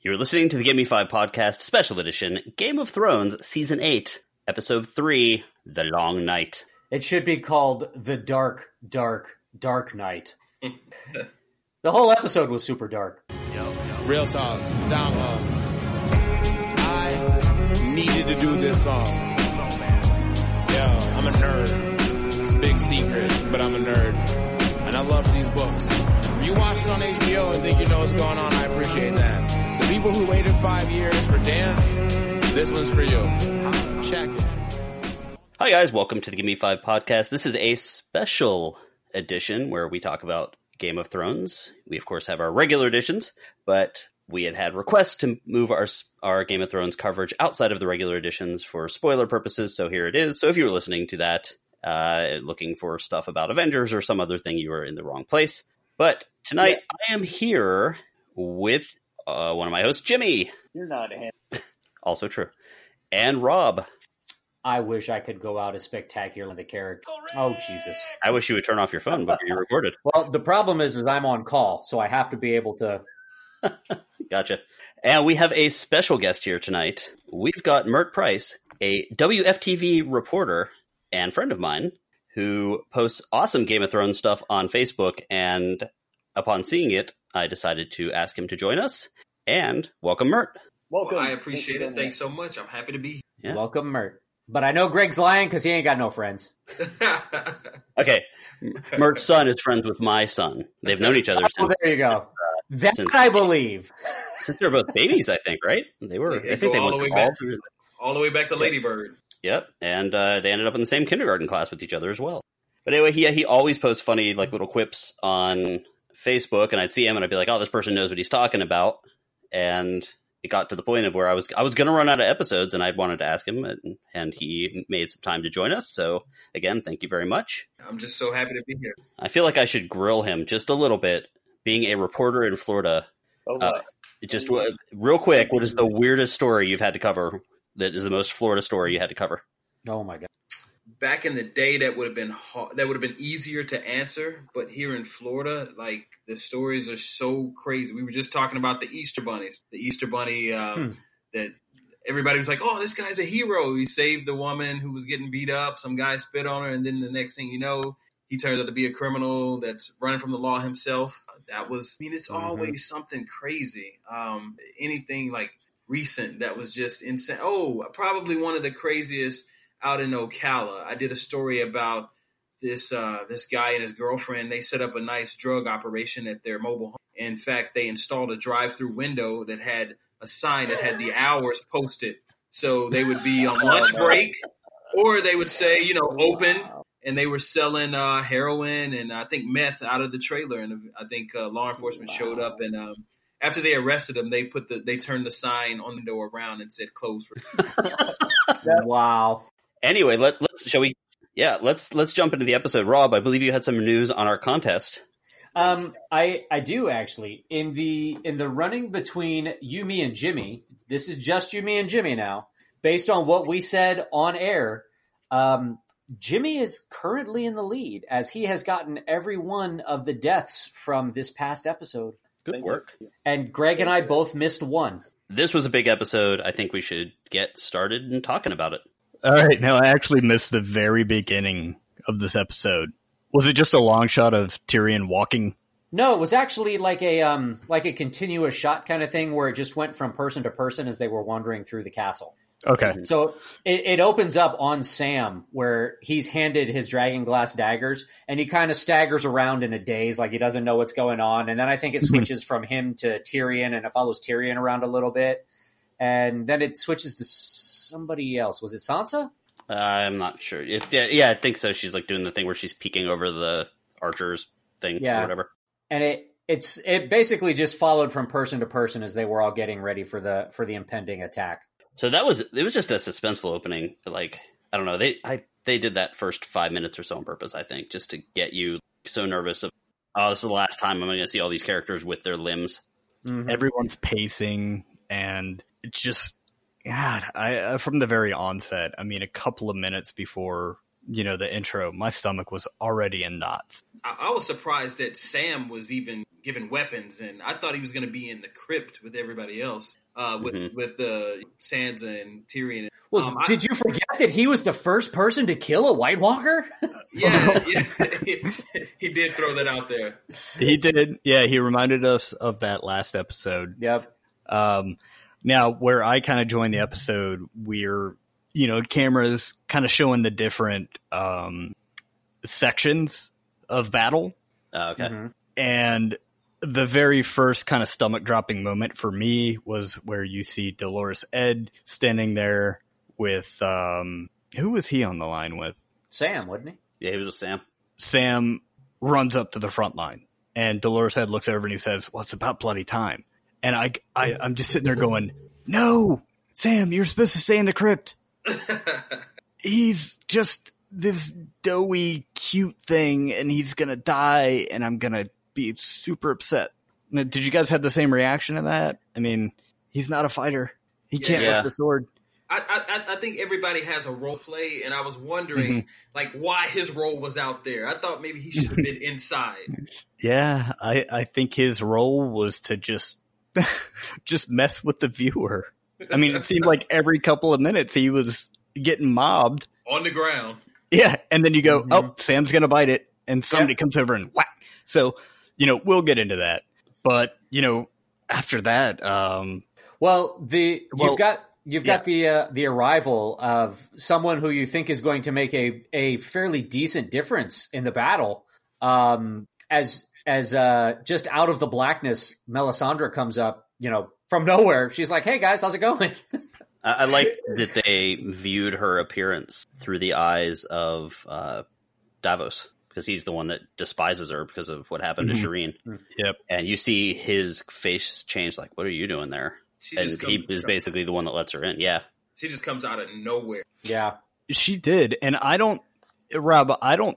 You're listening to the Give Me Five podcast special edition, Game of Thrones, season eight, episode three, The Long Night. It should be called The Dark, Dark, Dark Night. the whole episode was super dark. Real talk. Down low. I needed to do this song. Yo, I'm a nerd. It's a big secret, but I'm a nerd. And I love these books. If you watch it on HBO and think you know what's going on, I appreciate that. The people who waited five years for dance, this one's for you. Check it. Hi, guys. Welcome to the Give Me Five podcast. This is a special edition where we talk about Game of Thrones. We, of course, have our regular editions, but we had had requests to move our our Game of Thrones coverage outside of the regular editions for spoiler purposes. So here it is. So if you were listening to that, uh, looking for stuff about Avengers or some other thing, you were in the wrong place. But tonight, I am here with uh, one of my hosts, Jimmy. You're not a hand. Also true, and Rob. I wish I could go out as spectacular in the character. Oh Jesus! I wish you would turn off your phone before you recorded. Well, the problem is, is I'm on call, so I have to be able to. Gotcha. And we have a special guest here tonight. We've got Myrt Price, a WFTV reporter and friend of mine who posts awesome Game of Thrones stuff on Facebook. And upon seeing it, I decided to ask him to join us. And welcome, Myrt. Welcome. Well, I appreciate it. Thanks so much. I'm happy to be Yeah. Welcome, Myrt. But I know Greg's lying because he ain't got no friends. Okay. Myrt's son is friends with my son. They've known each other Oh, since, there you go. That since- I believe. since they were both babies, I think, right? They were, They I think go they all went the way all back. through. All the way back to Ladybird. Yep, and uh, they ended up in the same kindergarten class with each other as well. But anyway, he he always posts funny like little quips on Facebook, and I'd see him and I'd be like, "Oh, this person knows what he's talking about." And it got to the point of where I was I was going to run out of episodes, and I wanted to ask him, and, and he made some time to join us. So again, thank you very much. I'm just so happy to be here. I feel like I should grill him just a little bit. Being a reporter in Florida, Oh, uh, it just uh, real quick, what is the weirdest story you've had to cover? That is the most Florida story you had to cover. Oh my god. Back in the day, that would have been hard, that would have been easier to answer. But here in Florida, like the stories are so crazy. We were just talking about the Easter bunnies. The Easter bunny um, Hmm. that everybody was like, "Oh, this guy's a hero. He saved the woman who was getting beat up. Some guy spit on her, and then the next thing you know, he turns out to be a criminal that's running from the law himself." That was, I mean, it's Mhm. always something crazy. Um, anything like recent that was just insane. Oh, probably one of the craziest out in Ocala. I did a story about this uh, this guy and his girlfriend. They set up a nice drug operation at their mobile home. In fact, they installed a drive-through window that had a sign that had the hours posted, so they would be on lunch break, or they would say, you know, open. And they were selling uh, heroin and I think meth out of the trailer, and I think uh, law enforcement showed up and um, after they arrested him, they put the they turned the sign on the door around and said "closed." For Wow. Anyway, let let's shall we? Yeah, let's let's jump into the episode. Rob, I believe you had some news on our contest. Um, I I do actually in the in the running between you, me, and Jimmy. This is just you, me, and Jimmy now. Based on what we said on air, um, Jimmy is currently in the lead as he has gotten every one of the deaths from this past episode, Good Thank work. you. and Greg and I both missed one. This was a big episode. I think we should get started and talking about it. All right, now I actually missed the very beginning of this episode. Was it just a long shot of Tyrion walking? No, it was actually like a um like a continuous shot kind of thing where it just went from person to person as they were wandering through the castle. Okay, So it, it opens up on Sam where he's handed his dragon glass daggers and he kind of staggers around in a daze like he doesn't know what's going on. And then I think it switches from him to Tyrion and it follows Tyrion around a little bit. And then it switches to somebody else. Was it Sansa? Uh, I'm not sure. If, yeah, yeah, I think so. She's like doing the thing where she's peeking over the archers thing Yeah. or whatever. And it it's it basically just followed from person to person as they were all getting ready for the for the impending attack. So that was it was just a suspenseful opening. Like I don't know, they I they did that first five minutes or so on purpose. I think just to get you so nervous of oh, this is the last time I'm going to see all these characters with their limbs. Mhm. everyone's pacing, and it just God, I uh, from the very onset. I mean, a couple of minutes before you know the intro, my stomach was already in knots. I, I was surprised that Sam was even given weapons, and I thought he was going to be in the crypt with everybody else, uh, with Mhm. with uh, Sansa and Tyrion. Well, Um, I- did you forget that he was the first person to kill a White Walker? Yeah, yeah. he, he did throw that out there. He did. Yeah, he reminded us of that last episode. yep. Um, now, where I kind of joined the episode, we're, you know, cameras kind of showing the different um, sections of battle. Oh, okay. Mhm. And the very first kind of stomach dropping moment for me was where you see Dolorous Edd standing there with, um, who was he on the line with? Sam, wasn't he? Yeah, he was with Sam. Sam runs up to the front line and Dolorous Edd looks over and he says, well, it's about bloody time. And I, I, I'm just sitting there going, no, Sam, you're supposed to stay in the crypt. He's just this doughy, cute thing and he's going to die and I'm going to be super upset. Now, Did you guys have the same reaction to that? I mean, he's not a fighter. He can't Yeah. lift the sword. I, I I think everybody has a role play, and I was wondering mm-hmm. like why his role was out there. I thought maybe he should have been inside. Yeah, I, I think his role was to just just mess with the viewer. I mean, it seemed like every couple of minutes he was getting mobbed. on the ground. Yeah, and then you go, Mhm. oh, Sam's gonna bite it, and somebody comes over and whack. So, you know, we'll get into that. But you know, after that, um, Well, the Well, you've got you've got the uh, the arrival of someone who you think is going to make a a fairly decent difference in the battle. Um, as as uh, just out of the blackness, Melisandre comes up, you know, from nowhere. She's like, "Hey guys, how's it going?" I, I like that they viewed her appearance through the eyes of uh, Davos because he's the one that despises her because of what happened Mhm. to Shireen. Yep. And you see his face change, like, "What are you doing there?" She And just he comes, is basically the one that lets her in. Yeah, she just comes out of nowhere. yeah, she did, and I don't, Rob, I don't.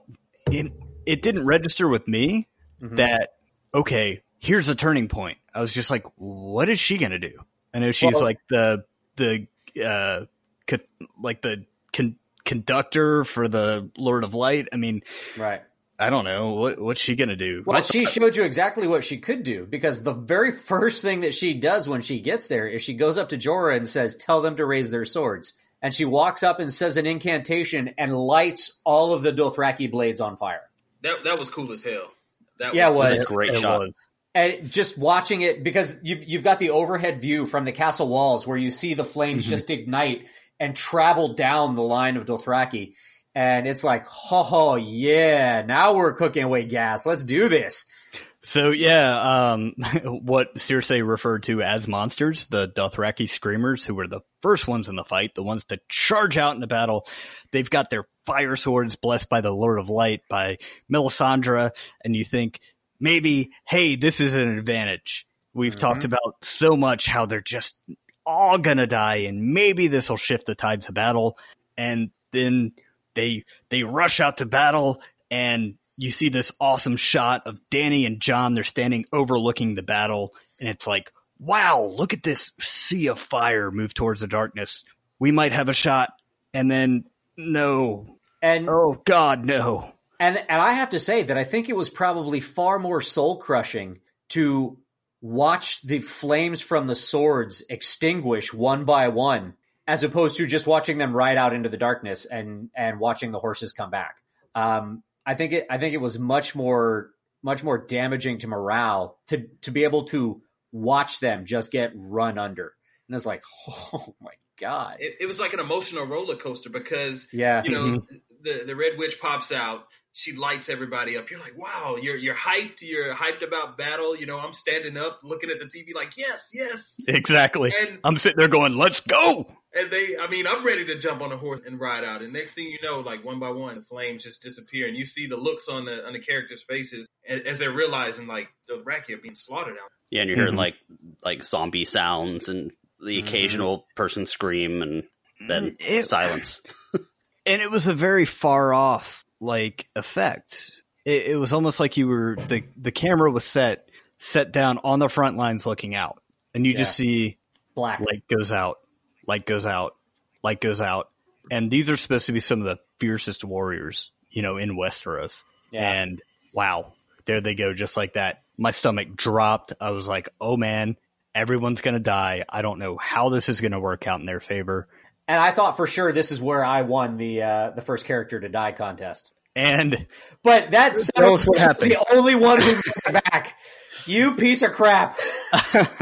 It, it didn't register with me Mhm. that okay, here's a turning point. I was just like, what is she gonna do? I know she's Well- like the the uh co- like the con- conductor for the Lord of Light. I mean, right. I don't know what what's she gonna do. Well, she showed you exactly what she could do because the very first thing that she does when she gets there is she goes up to Jorah and says, "Tell them to raise their swords." And she walks up and says an incantation and lights all of the Dothraki blades on fire. That that was cool as hell. That Yeah, it it was was. a great It shot. was. And just watching it because you've you've got the overhead view from the castle walls where you see the flames Mhm. just ignite and travel down the line of Dothraki, and it's like, oh yeah, now we're cooking away gas. Let's do this. So yeah, um, what Cersei referred to as monsters, the Dothraki screamers, who were the first ones in the fight, the ones to charge out in the battle. They've got their fire swords blessed by the Lord of Light, by Melisandre, and you think maybe, hey, this is an advantage. We've Mhm. talked about so much how they're just all gonna die, and maybe this will shift the tides of battle. And then they they rush out to battle, and you see this awesome shot of Dany and Jon. They're standing overlooking the battle, and it's like, wow, look at this sea of fire move towards the darkness. We might have a shot, and then no, And oh God, no. And and I have to say that I think it was probably far more soul crushing to watch the flames from the swords extinguish one by one, as opposed to just watching them ride out into the darkness and and watching the horses come back. Um, I think it I think it was much more much more damaging to morale to to be able to watch them just get run under. And it's like, oh my god, It, it was like an emotional roller coaster because yeah, you know mm-hmm. the the red witch pops out. She lights everybody up. You're like, wow, you're you're hyped. You're hyped about battle. You know, I'm standing up, looking at the TV, like, yes, yes. Exactly. And I'm sitting there going, let's go. And they, I mean, I'm ready to jump on a horse and ride out. And next thing you know, like one by one, the flames just disappear, and you see the looks on the on the characters' faces as, as they're realizing like Dothraki are being slaughtered out. Yeah, and you're hearing Mhm. like like zombie sounds and the Mhm. occasional person scream and then It- silence. and it was a very far off like effect. It, it was almost like you were the the camera was set set down on the front lines looking out, and you just see black. light goes out, light goes out, light goes out, and these are supposed to be some of the fiercest warriors, you know, in Westeros. yeah. And wow, there they go, just like that. my stomach dropped. I was like, oh man, everyone's going to die. I don't know how this is going to work out in their favor. And I thought for sure this is where I won the uh, the first character to die contest. And But that's Tell us what happened. the only one who made it back. You piece of crap.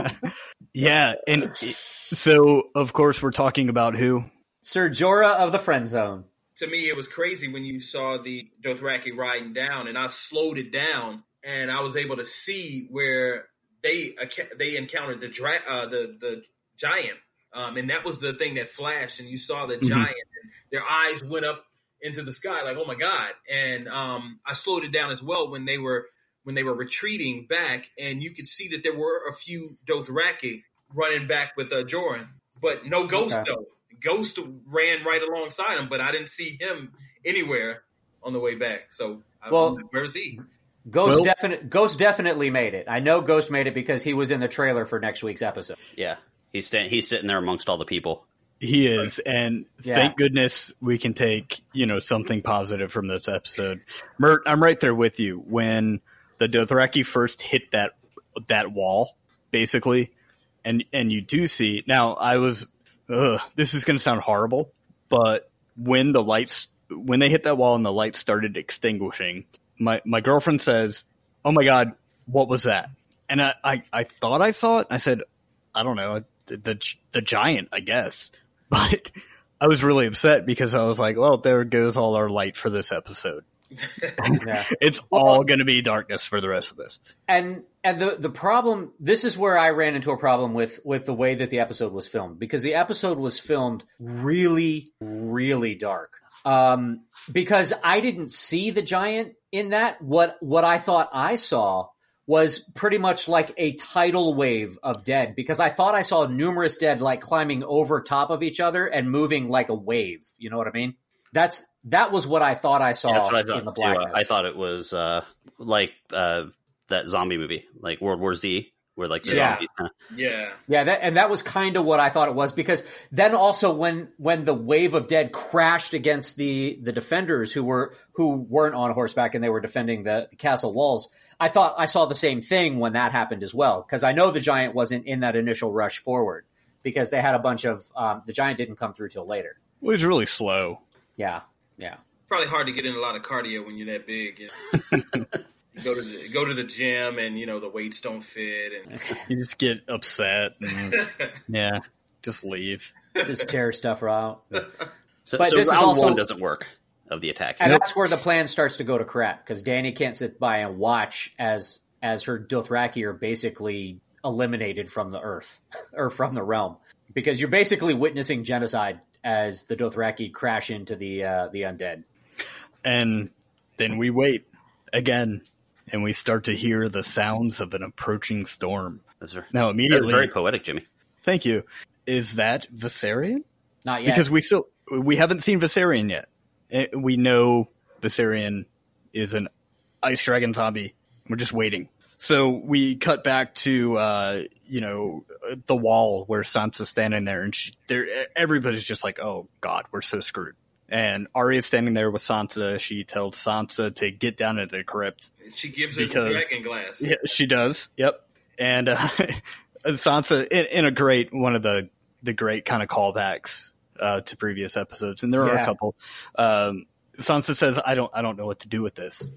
yeah, and so of course we're talking about who? Sir Jorah of the Friend Zone. to me, it was crazy when you saw the Dothraki riding down, and I slowed it down, and I was able to see where they they encountered the dra- uh, the the giant, um, and that was the thing that flashed, and you saw the Mhm. giant, and their eyes went up into the sky like, oh my god! And um, I slowed it down as well when they were when they were retreating back, and you could see that there were a few Dothraki running back with uh, Jorah, but no Ghost Okay. though. Ghost ran right alongside him, but I didn't see him anywhere on the way back. So, Well- where's he? Ghost Well- definite Ghost definitely made it. I know Ghost made it because he was in the trailer for next week's episode. Yeah, he's sta- he's sitting there amongst all the people. He is, and Yeah. thank goodness we can take you know something positive from this episode. Myrt, I'm right there with you. When the Dothraki first hit that that wall, basically, and and you do see now. I was, ugh, this is going to sound horrible, but when the lights when they hit that wall and the lights started extinguishing, my my girlfriend says, "Oh my god, what was that?" And I I, I thought I saw it. I said, "I don't know, the the, the giant, I guess." But I was really upset because I was like, "Well, there goes all our light for this episode. Yeah. It's all going to be darkness for the rest of this." and and the the problem this is where I ran into a problem with with the way that the episode was filmed because the episode was filmed really really dark. Um because I didn't see the giant in that what what I thought I saw was pretty much like a tidal wave of dead because I thought I saw numerous dead like climbing over top of each other and moving like a wave, you know what I mean? That's that was what I thought I saw Yeah, that's what I thought. in the too. Uh, blackness. I thought it was uh, like uh, that zombie movie, like World War Z, where like the Yeah. zombies kinda- Yeah, Yeah, that, and that was kind of what I thought it was because then also when when the wave of dead crashed against the the defenders who were who weren't on horseback and they were defending the, the castle walls, I thought I saw the same thing when that happened as well because I know the giant wasn't in that initial rush forward because they had a bunch of um, the giant didn't come through till later. It was really slow. Yeah, yeah. probably hard to get in a lot of cardio when you're that big. You know? Go to the go to the gym, and you know the weights don't fit, and You just get upset. And, yeah, just leave. Just tear stuff out, So, But so this is round also- one doesn't work of the attack. and that's where the plan starts to go to crap because Dany can't sit by and watch as as her Dothraki are basically eliminated from the earth or from the realm because you're basically witnessing genocide as the Dothraki crash into the uh, the undead. And then we wait again, and we start to hear the sounds of an approaching storm. That's ver- Now, immediately, very poetic, Jimmy. thank you. Is that Viserion? Not yet. Because we still we haven't seen Viserion yet. Eh, We know Viserion is an ice dragon zombie. We're just waiting. So we cut back to uh, you know the wall where Sansa's standing there, and she, there everybody's just like, "Oh God, we're so screwed." And Arya's standing there with Sansa. She tells Sansa to get down into the crypt. she gives her Because- the dragon glass. Yeah, she does. Yep. And uh, Sansa in, in a great one of the the great kind of callbacks uh, to previous episodes, and there are a couple. Um, Sansa says, "I don't, I don't know what to do with this,"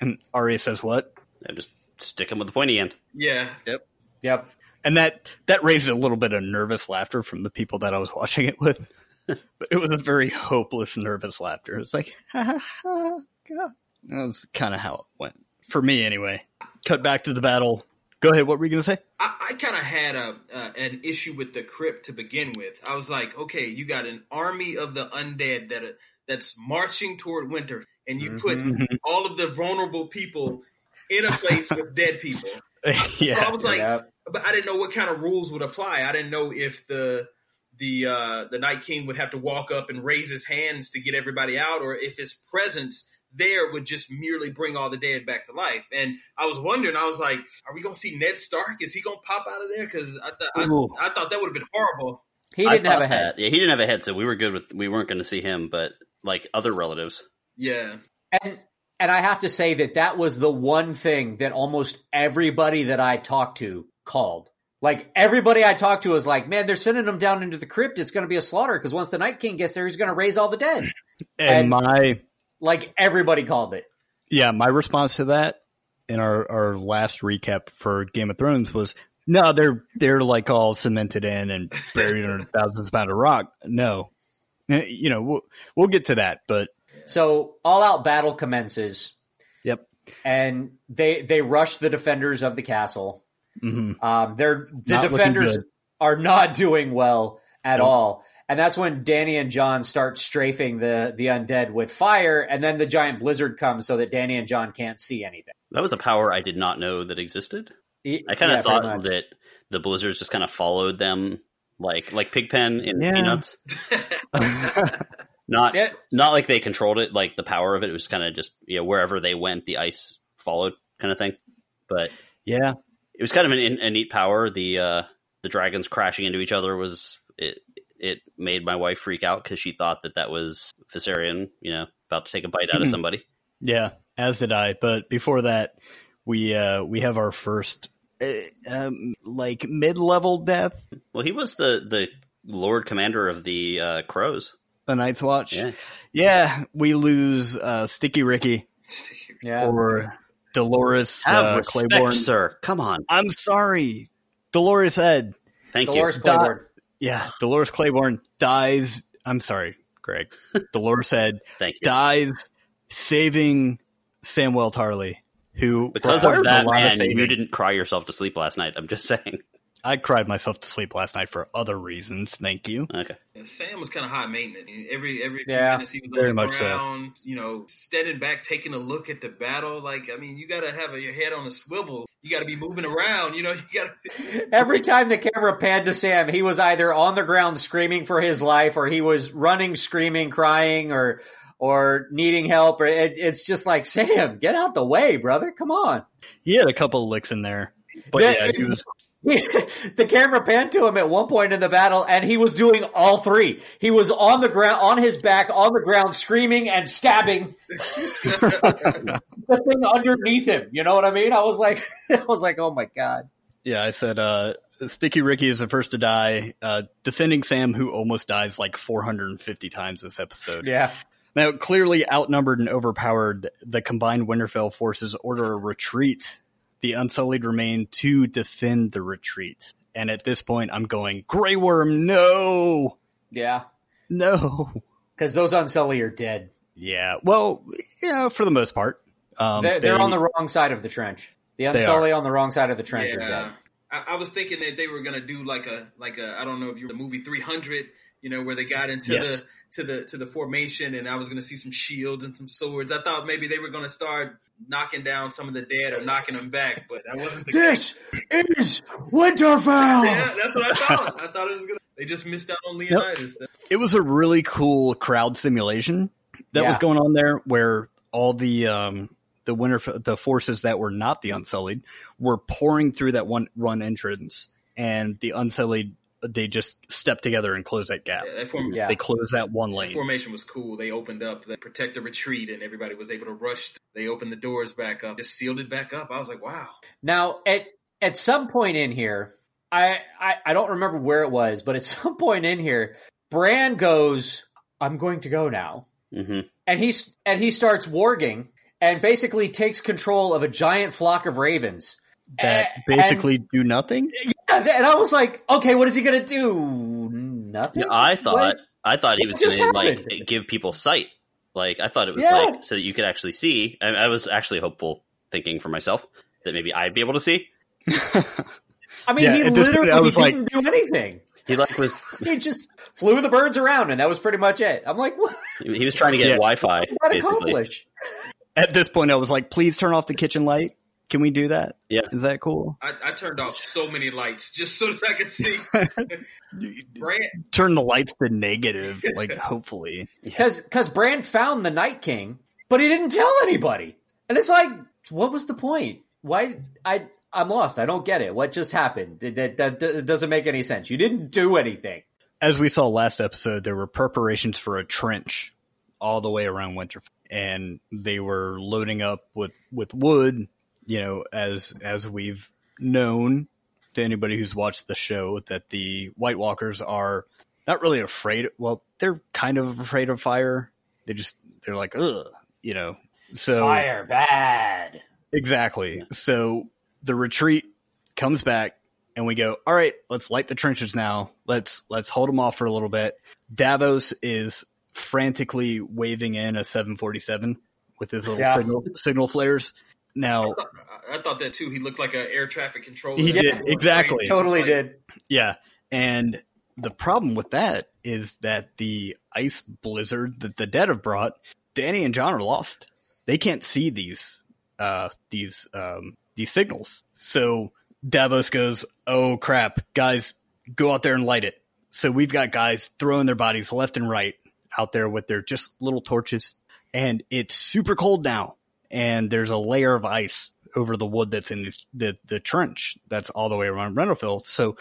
and Arya says, "What?" Yeah, just stick him with the pointy end. Yeah, yep. Yep. And that that raised a little bit of nervous laughter from the people that I was watching it with. but it was a very hopeless, nervous laughter. It's like, ha ha ha, God. That was kind of how it went for me, anyway. Cut back to the battle. Go ahead. What were you going to say? I, I kind of had a uh, an issue with the crypt to begin with. I was like, okay, you got an army of the undead that are, that's marching toward winter, and you put Mhm. all of the vulnerable people in a place with dead people. So I was like, yep. but I didn't know what kind of rules would apply. I didn't know if the the uh, the Night King would have to walk up and raise his hands to get everybody out, or if his presence there would just merely bring all the dead back to life. And I was wondering, I was like, are we gonna see Ned Stark? Is he gonna pop out of there? Because I, th- I, I thought that would have been horrible. He didn't have a head. that- Yeah, he didn't have a head, so we were good with. We weren't going to see him, but like other relatives. Yeah, And and I have to say that that was the one thing that almost everybody that I talked to called. Like everybody I talked to was like, "Man, they're sending them down into the crypt. It's going to be a slaughter because once the Night King gets there, he's going to raise all the dead." And, And- my Like everybody called it. yeah, my response to that in our, our last recap for Game of Thrones was no, they're they're like all cemented in and buried under thousands of pounds of rock. No, Eh, you know we'll we'll get to that, but So all out battle commences, yep. and they they rush the defenders of the castle. hmm Um, they're the Not defenders are not doing well at Nope. all, and that's when Dany and Jon start strafing the the undead with fire, and then the giant blizzard comes so that Dany and Jon can't see anything. That was a power I did not know that existed. I kind of yeah, thought that the blizzards just kind of followed them, like like Pigpen in Yeah. Peanuts. Not Yeah. not like they controlled it, like the power of it. It was kind of just you know wherever they went, the ice followed, kind of thing. But yeah, it was kind of an, a neat power. The uh, the dragons crashing into each other was it. It made my wife freak out because she thought that that was Viserion, you know, about to take a bite out of Mhm. somebody. yeah. As did I. But before that, we uh we have our first uh, um, like mid level death. Well, he was the the Lord Commander of the uh, Crows. The Night's Watch. Yeah, Yeah, we lose uh, Sticky Ricky yeah. or Dolores have uh, respect, Claiborne. sir. Come on, I'm sorry, Dolorous Edd. thank Dolores you. Claiborne. Yeah, Dolores Claiborne dies. I'm sorry, Greg. Dolorous Edd Thank you. dies saving Samwell Tarly, who Because of that a lot man, saving. you didn't cry yourself to sleep last night. I'm just saying. I cried myself to sleep last night for other reasons. Thank you. Okay. Yeah, Sam was kind of high maintenance. Every every few Yeah, minutes he was very on the much so. you know, standing back, taking a look at the battle. Like, I mean, you got to have your head on a swivel. You got to be moving around. You know, you got to. Every time the camera panned to Sam, he was either on the ground screaming for his life, or he was running, screaming, crying, or or needing help. Or it, it's just like Sam, get out the way, brother. Come on. He had a couple of licks in there, but That- yeah, he was. the camera panned to him at one point in the battle, and he was doing all three. He was on the ground, on his back, on the ground, screaming and stabbing the thing underneath him. You know what I mean? I was like, I was like, oh my god. Yeah, I said uh, Sticky Ricky is the first to die, uh, defending Sam, who almost dies like 450 times this episode. Yeah, Now, clearly outnumbered and overpowered, the combined Winterfell forces order a retreat. The Unsullied remain to defend the retreat. And at this point, I'm going, Grey Worm, no! yeah, No! because those Unsullied are dead. Yeah, well, yeah, for the most part. Um, they're, they're they- on the wrong side of the trench. The They Unsullied on the wrong side of the trench are dead. I, I was thinking that they were gonna do like a like a I don't know if you the movie 300, you know, where they got into Yes. the to the to the formation, and I was gonna see some shields and some swords. I thought maybe they were gonna start knocking down some of the dead or knocking them back, but that wasn't the case. This is Winterfell. Yeah, that's what I thought. I thought it was gonna. They just missed out on Leonidas. it was a really cool crowd simulation that was going on there where all the um the winter the forces that were not the unsullied were pouring through that one run entrance and the unsullied they just stepped together and closed that gap Yeah, that form- Yeah. they closed that one The lane formation was cool. They opened up the protect the retreat, and everybody was able to rush. They opened the doors back up, just sealed it back up. I was like, wow. Now, at at some point in here, I, I I don't remember where it was, but at some point in here, Bran goes, "I'm going to go now," hmm and he's and he starts warging and basically takes control of a giant flock of ravens. that And- basically do nothing and, and I was like, "Okay, what is he going to do? Nothing." Yeah, I thought What? I thought he was going to like give people sight. Like I thought it was Yeah. like so that you could actually see. I, I was actually hopeful, thinking for myself that maybe I'd be able to see. I mean, Yeah, he at this point, literally I was like- didn't do anything. He like was He just flew the birds around, and that was pretty much it. I'm like, what he was trying to get Yeah. Wi-Fi did that basically. accomplish? at this point i was like please turn off the kitchen light can we do that Yeah. is that cool I, I turned off so many lights just so that I could see. Bran, turn the lights to negative like hopefully Because because Bran found the Night King, but he didn't tell anybody, and it's like, what was the point? Why I I'm lost. I don't get it. What just happened? That, that, that, that doesn't make any sense. You didn't do anything. as we saw last episode, there were preparations for a trench all the way around Winterfell. and they were loading up with with wood. You know, as as we've known to anybody who's watched the show, that the White Walkers are not really afraid. Well, they're kind of afraid of fire. They just they're like, ugh, you know. So Fire bad. Exactly. So the retreat comes back and we go, all right, let's light the trenches now. Let's, let's hold them off for a little bit. Davos is frantically waving in a 747 with his little Yeah. signal, signal flares. Now, I thought that too. He looked like an air traffic controller. He did, exactly. crazy. Totally Like, did. yeah. And the problem with that is that the ice blizzard that the dead have brought, Dany and Jon are lost. They can't see these, uh, these, um, these signals. So Davos goes, Oh crap, guys, go out there and light it. So we've got guys throwing their bodies left and right out there with their just little torches. And it's super cold now. And there's a layer of ice over the wood that's in this, the, the trench that's all the way around Winterfell. So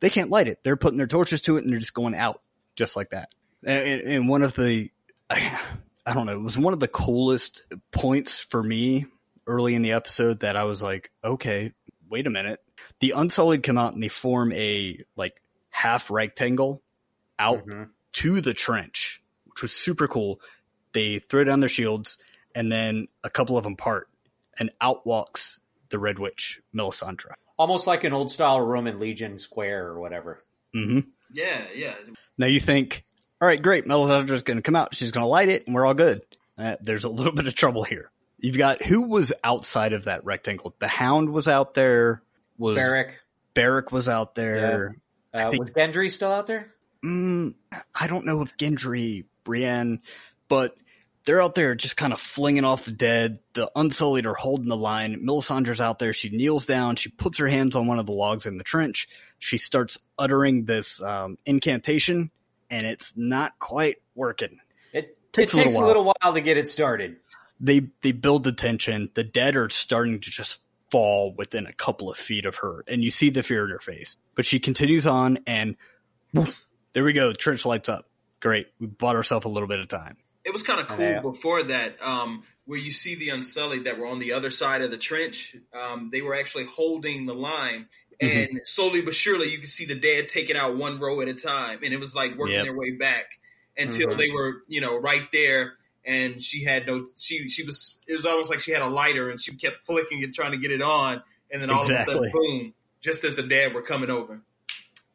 they can't light it. They're putting their torches to it and they're just going out just like that. And, and one of the, I, don't know, it was one of the coolest points for me early in the episode that I was like, okay, wait a minute. The Unsullied come out and they form a like half rectangle out Mhm. to the trench, which was super cool. They throw down their shields and then a couple of them part and out walks the Red Witch, Melisandre. Almost like an old style Roman Legion square or whatever. Mm-hmm. Yeah, yeah. Now you think, all right, great, Melisandre's going to come out. She's going to light it and we're all good. Uh, there's a little bit of trouble here. You've got who was outside of that rectangle? The Hound was out there. Was Beric. Beric was out there. I Uh, think- was Gendry still out there? Mm, I don't know if Gendry, Brienne, but they're out there just kind of flinging off the dead. The Unsullied are holding the line. Melisandre's out there. She kneels down. She puts her hands on one of the logs in the trench. She starts uttering this um, incantation, and it's not quite working. It, Takes it a little a little while to get it started. They they build the tension. The dead are starting to just fall within a couple of feet of her, and you see the fear in her face. But she continues on, and woof, there we go. Trench lights up. Great. We bought ourselves a little bit of time. It was kind of cool Yeah. before that, um, where you see the Unsullied that were on the other side of the trench. Um, they were actually holding the line, Mm-hmm. and slowly but surely, you could see the dead taking out one row at a time, and it was like working Yep. their way back until Mhm. they were, you know, right there. And she had no, she she was. It was almost like she had a lighter, and she kept flicking it, trying to get it on, and then all of a sudden, boom! Just as the dead were coming over.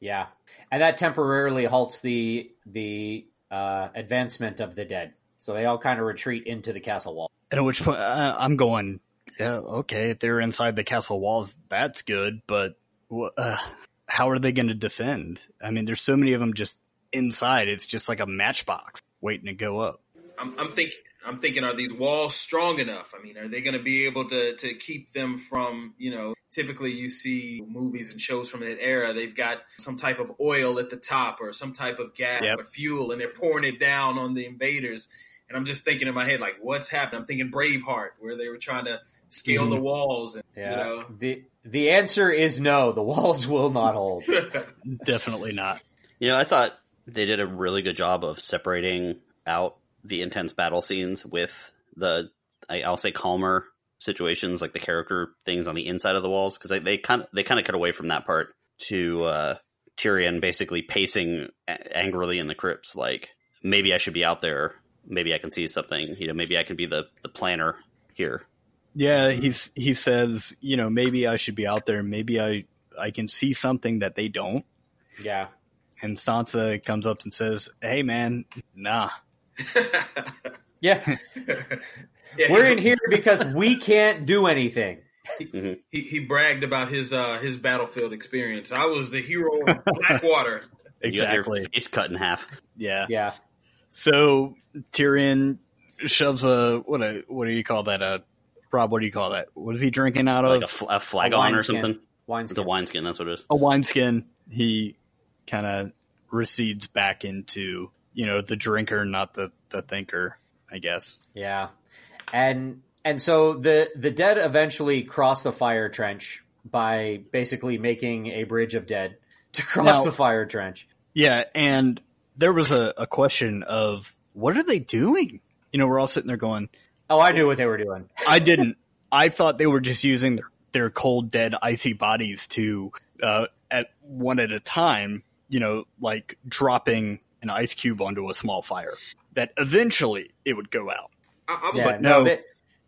Yeah, and that temporarily halts the the uh, advancement of the dead. So they all kind of retreat into the castle wall. And at which point uh, I'm going, yeah, okay, if they're inside the castle walls, that's good, but uh, how are they going to defend? I mean, there's so many of them just inside. It's just like a matchbox waiting to go up. I'm, I'm thinking. I'm thinking, are these walls strong enough? I mean, are they going to be able to to keep them from, you know, typically you see movies and shows from that era. They've got some type of oil at the top or some type of gas Yep. or fuel, and they're pouring it down on the invaders. And I'm just thinking in my head, like, what's happened? I'm thinking Braveheart, where they were trying to scale the walls, and Yeah. you know. The the answer is no. The walls will not hold. Definitely not. You know, I thought they did a really good job of separating out the intense battle scenes with the, I, I'll say, calmer situations, like the character things on the inside of the walls, because they, they kind of they kind of cut away from that part to uh, Tyrion basically pacing angrily in the crypts, like maybe I should be out there, maybe I can see something, you know, maybe I can be the the planner here. Yeah, he's he says, you know, maybe I should be out there. Maybe I I can see something that they don't. Yeah. And Sansa comes up and says, "Hey, man, nah." Yeah. Yeah, We're in here because we can't do anything. He, he bragged about his uh, his battlefield experience. I was the hero of Blackwater. You Exactly. face cut in half. Yeah. Yeah. So Tyrion shoves a what a what do you call that? A Rob, what do you call that? What is he drinking out Like a, of? fl- a flag A on or wineskin. something. Wine It's a wineskin, that's what it is. a wineskin. He kind of recedes back into you know the drinker, not the the thinker. I guess. Yeah. And and so the the dead eventually cross the fire trench by basically making a bridge of dead to cross Now- the fire trench. Yeah, and there was a, a question of what are they doing? you know, we're all sitting there going, Oh, I knew what they were doing. I didn't. I thought they were just using their, their cold, dead, icy bodies to, uh, at one at a time, you know, like dropping an ice cube onto a small fire. That eventually it would go out. I, I Yeah, like, no. no, they,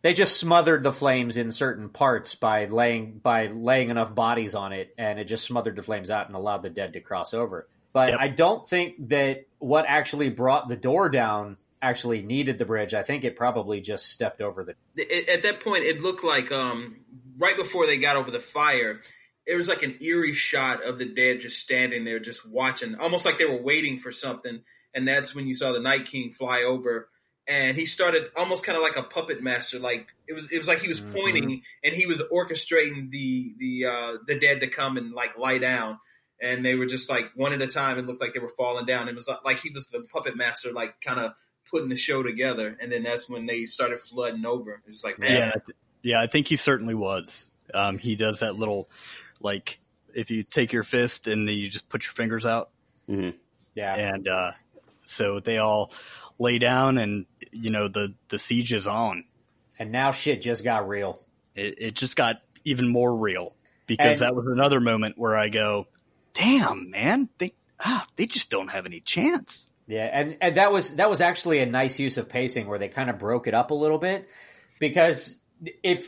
they just smothered the flames in certain parts by laying by laying enough bodies on it, and it just smothered the flames out and allowed the dead to cross over. But Yep. I don't think that what actually brought the door down actually needed the bridge. I think it probably just stepped over the. it, at that point, it looked like um, right before they got over the fire, it was like an eerie shot of the dead just standing there, just watching, almost like they were waiting for something. And that's when you saw the Night King fly over, and he started almost kind of like a puppet master. Like it was, it was like he was Mhm. pointing and he was orchestrating the the uh, the dead to come and like lie down. And they were just like one at a time. It looked like they were falling down. It was like he was the puppet master, like kind of putting the show together. And then that's when they started flooding over. It was like, man, Yeah, I th- yeah, I think he certainly was. Um, he does that little, like, if you take your fist and then you just put your fingers out, hmm Yeah, and uh, so they all lay down, and you know the the siege is on. and now shit just got real. It, it just got even more real because And- that was another moment where I go, "Damn, man, they ah, they just don't have any chance." Yeah, and and that was that was actually a nice use of pacing where they kind of broke it up a little bit because if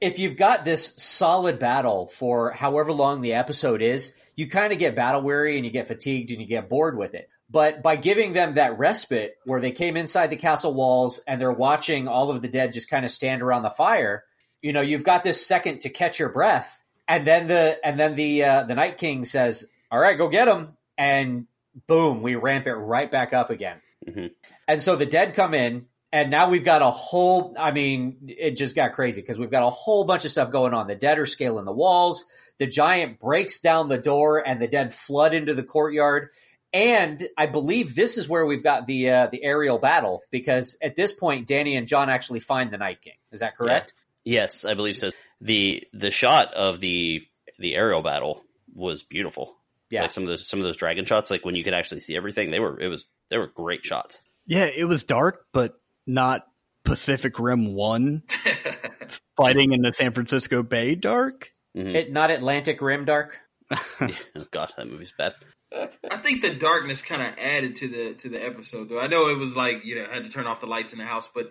if you've got this solid battle for however long the episode is, you kind of get battle weary and you get fatigued and you get bored with it. But by giving them that respite where they came inside the castle walls and they're watching all of the dead just kind of stand around the fire, you know, you've got this second to catch your breath, and then the and then the uh, the Night King says, "All right, go get him," and boom, we ramp it right back up again. Mhm. And so the dead come in, and now we've got a whole. I mean, it just got crazy because we've got a whole bunch of stuff going on. The dead are scaling the walls. The giant breaks down the door, and the dead flood into the courtyard. And I believe this is where we've got the uh, the aerial battle because at this point, Dany and Jon actually find the Night King. Is that correct? Yes, I believe so. The The shot of the the aerial battle was beautiful. Yeah. like some of those some of those dragon shots, like when you could actually see everything, they were it was they were great shots. Yeah, it was dark, but not Pacific Rim One fighting in the San Francisco Bay dark. Mhm. It not Atlantic Rim Dark. oh god, that movie's bad. I think the darkness kind of added to the to the episode, though. I know it was like you know I had to turn off the lights in the house, but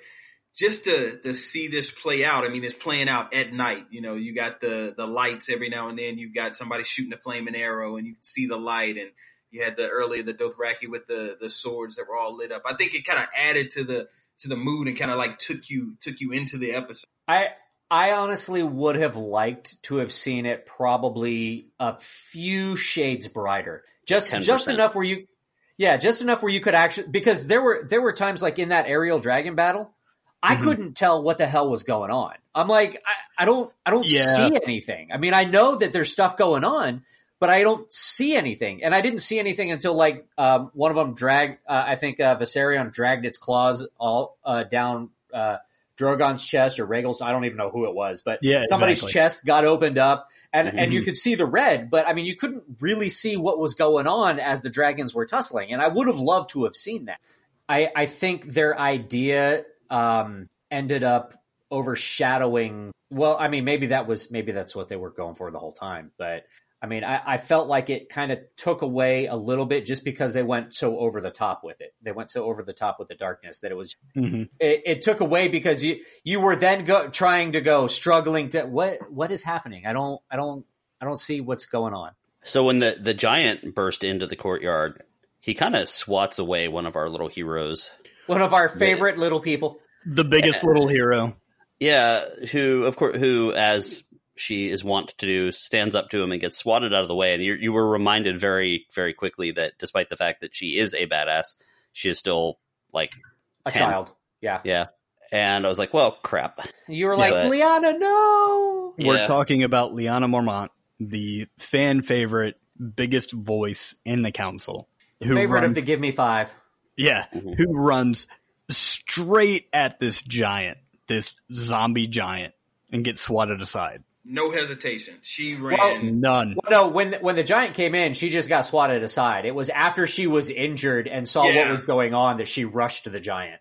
just to to see this play out, I mean, it's playing out at night. You know, you got the the lights every now and then. You've got somebody shooting a flaming arrow, and you can see the light. And you had the earlier the Dothraki with the the swords that were all lit up. I think it kind of added to the to the mood and kind of like took you took you into the episode. I I honestly would have liked to have seen it probably a few shades brighter. Just 10%. just enough where you Yeah, just enough where you could actually because there were there were times like in that aerial dragon battle, I Mhm. couldn't tell what the hell was going on. I'm like I, I don't I don't Yeah. see anything. I mean, I know that there's stuff going on, but I don't see anything. And I didn't see anything until like um, one of them dragged uh, I think uh, Viserion dragged its claws all uh, down uh, Drogon's chest or Rhaegal's. I don't even know who it was, but Yeah, somebody's exactly. chest got opened up, and and Mhm. you could see the red, but I mean, you couldn't really see what was going on as the dragons were tussling. And I would have loved to have seen that. I I think their idea um, ended up overshadowing. Well, I mean, maybe that was maybe that's what they were going for the whole time, but. I mean, I, I felt like it kind of took away a little bit just because they went so over the top with it. They went so over the top with the darkness that it was hmm it, it took away because you you were then go, trying to go struggling to what what is happening i don't i don't i don't see what's going on So when the the giant burst into the courtyard, he kind of swats away one of our little heroes. One of our favorite little people The biggest little hero. Yeah, who of course who as she is wont to do stands up to him and gets swatted out of the way and you you were reminded very very quickly that despite the fact that she is a badass, she is still like a 10. child yeah yeah. And I was like, well, crap. you were like but- Lyanna no We're talking about Lyanna Mormont, the fan favorite, biggest voice in the council. Who favorite runs, of the give me five yeah, Mhm. who runs straight at this giant, this zombie giant, and gets swatted aside. No hesitation. She ran. None. well, no when when the giant came in she just got swatted aside it was after she was injured and saw what was going on that she rushed to the giant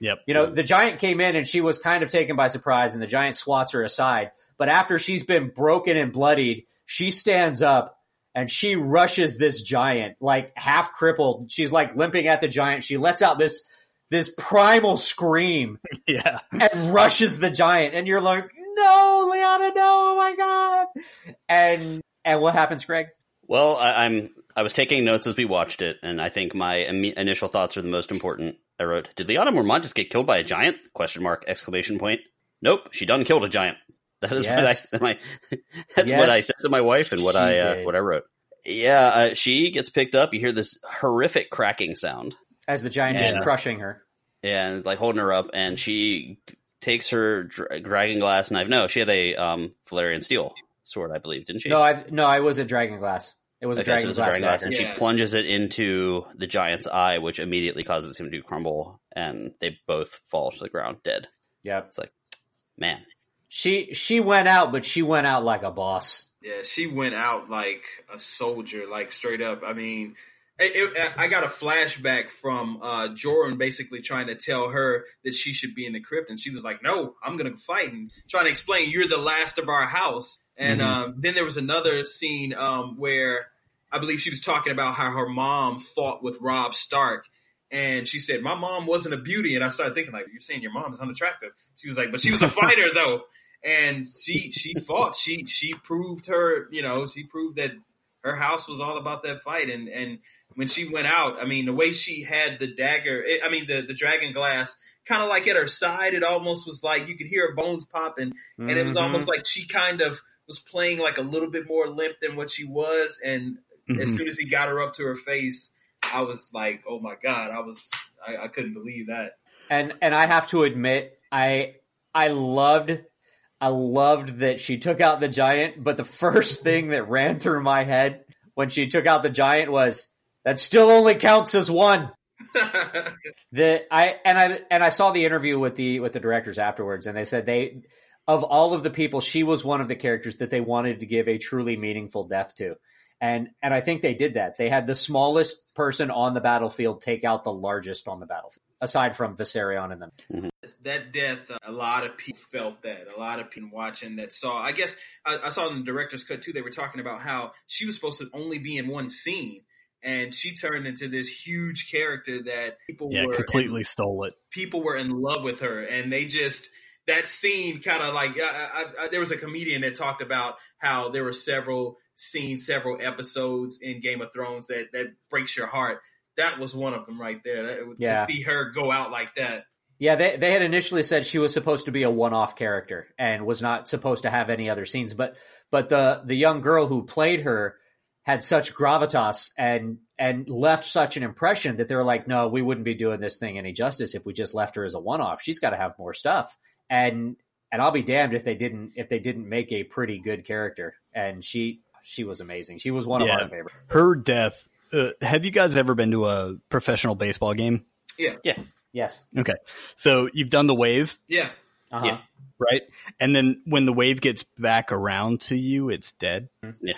Yep. You know, the giant came in and she was kind of taken by surprise, and the giant swats her aside. But after she's been broken and bloodied, she stands up and she rushes this giant, like half crippled. She's like limping at the giant. She lets out this this primal scream Yeah. and rushes the giant, and you're like, "No, Lyanna, no! Oh my god!" And and what happens, Greg? Well, I, I'm I was taking notes as we watched it, and I think my imme- initial thoughts are the most important. I wrote, "Did Lyanna Mormont just get killed by a giant?" Question mark! Exclamation point. Nope, she done killed a giant. That is Yes. what I my, that's Yes, what I said to my wife and what she I uh, what I wrote. Yeah, uh, she gets picked up. You hear this horrific cracking sound, As the giant is crushing her. and like holding her up, and she takes her dra- dragon glass knife. No, she had a um, Valyrian steel sword, I believe, didn't she? No, I no, I was a dragon glass. It was a Okay, so dragon it's a glass. dragon glass, and she plunges it into the giant's eye, which immediately causes him to crumble, and they both fall to the ground dead. Yep. It's like, man, She she went out, but she went out like a boss. Yeah, she went out like a soldier, like straight up. I mean, it, it, I got a flashback from uh, Jorah basically trying to tell her that she should be in the crypt, and she was like, "No, I'm gonna fight," and trying to explain, "You're the last of our house." And Mhm. um, then there was another scene um, where I believe she was talking about how her mom fought with Robb Stark. And she said, "My mom wasn't a beauty," and I started thinking, like, "You're saying your mom is unattractive?" She was like, "But she was a fighter, though." And she she fought. She she proved her, you know, she proved that her house was all about that fight. And and when she went out, I mean, the way she had the dagger, it, I mean, the the dragon glass, kind of like at her side, it almost was like you could hear her bones popping, and it was Mhm. almost like she kind of was playing like a little bit more limp than what she was. And as Mhm. soon as he got her up to her face, I was like, oh my god, I was I, I couldn't believe that. and and I have to admit, I I loved I loved that she took out the giant, but the first thing that ran through my head when she took out the giant was that still only counts as one. The I and I and I saw the interview with the with the directors afterwards, and they said they of all of the people, she was one of the characters that they wanted to give a truly meaningful death to. And and I think they did that. They had the smallest person on the battlefield take out the largest on the battlefield, aside from Viserion and them. that death, uh, a lot of people felt that. A lot of people watching that saw. I guess I, I saw in the director's cut too. They were talking about how she was supposed to only be in one scene, and she turned into this huge character that people Yeah, were completely stole it. people were in love with her, and they just that scene kind of like I, I, I, there was a comedian that talked about how there were several scenes, several episodes in Game of Thrones that that breaks your heart. That was one of them right there. That- Yeah. To see her go out like that. Yeah, they they had initially said she was supposed to be a one off character and was not supposed to have any other scenes, but but the the young girl who played her had such gravitas and and left such an impression that they were like, no, we wouldn't be doing this thing any justice if we just left her as a one off. She's got to have more stuff. And and I'll be damned if they didn't if they didn't make a pretty good character. And she she was amazing. She was one Yeah. of our favorites. Her death. Uh, have you guys ever been to a professional baseball game? Yeah. Yeah. Yes. Okay, so you've done the wave, Yeah. Uh-huh. Yeah. right? And then when the wave gets back around to you, it's dead. Yeah.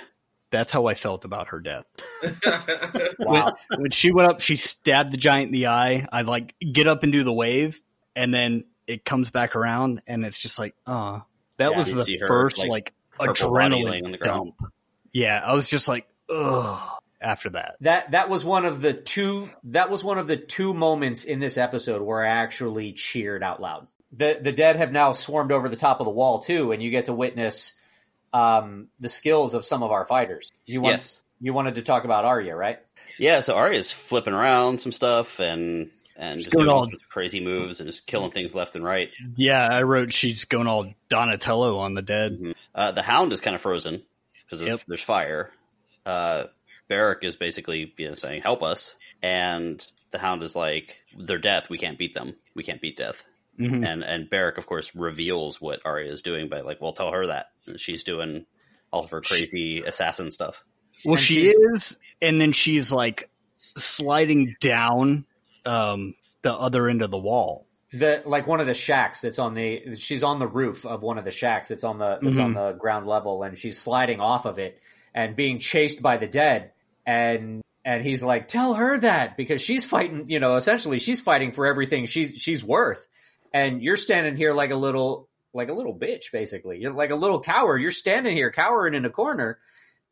That's how I felt about her death. Wow. When she went up, she stabbed the giant in the eye. I like get up and do the wave, and then it comes back around, and it's just like, uh that Yeah, was the her, first like, like, purple body laying on the adrenaline dump. Yeah, I was just like, ugh. After that, That that was one of the two that was one of the two moments in this episode where I actually cheered out loud. The the dead have now swarmed over the top of the wall too, and you get to witness um, the skills of some of our fighters. You want, Yes. you wanted to talk about Arya, right? Yeah, so Arya's flipping around some stuff and and just going doing all all- crazy moves and just killing things left and right. yeah, I wrote she's going all Donatello on the dead. Uh, the Hound is kind of frozen because Yep. there's fire. Uh, Beric is basically you know saying help us, and the Hound is like they're death. We can't beat them. We can't beat death. Mhm. And and Beric of course reveals what Arya is doing by like, well, tell her that and she's doing all of her crazy assassin stuff. Well, And she is, and then she's like sliding down um, the other end of the wall. The like one of the shacks that's on the she's on the roof of one of the shacks that's on the that's on the ground level, and she's sliding off of it and being chased by the dead, and and he's like, "Tell her that because she's fighting. You know, essentially, she's fighting for everything she's she's worth, and you're standing here like a little like a little bitch, basically. You're like a little coward. You're standing here cowering in a corner,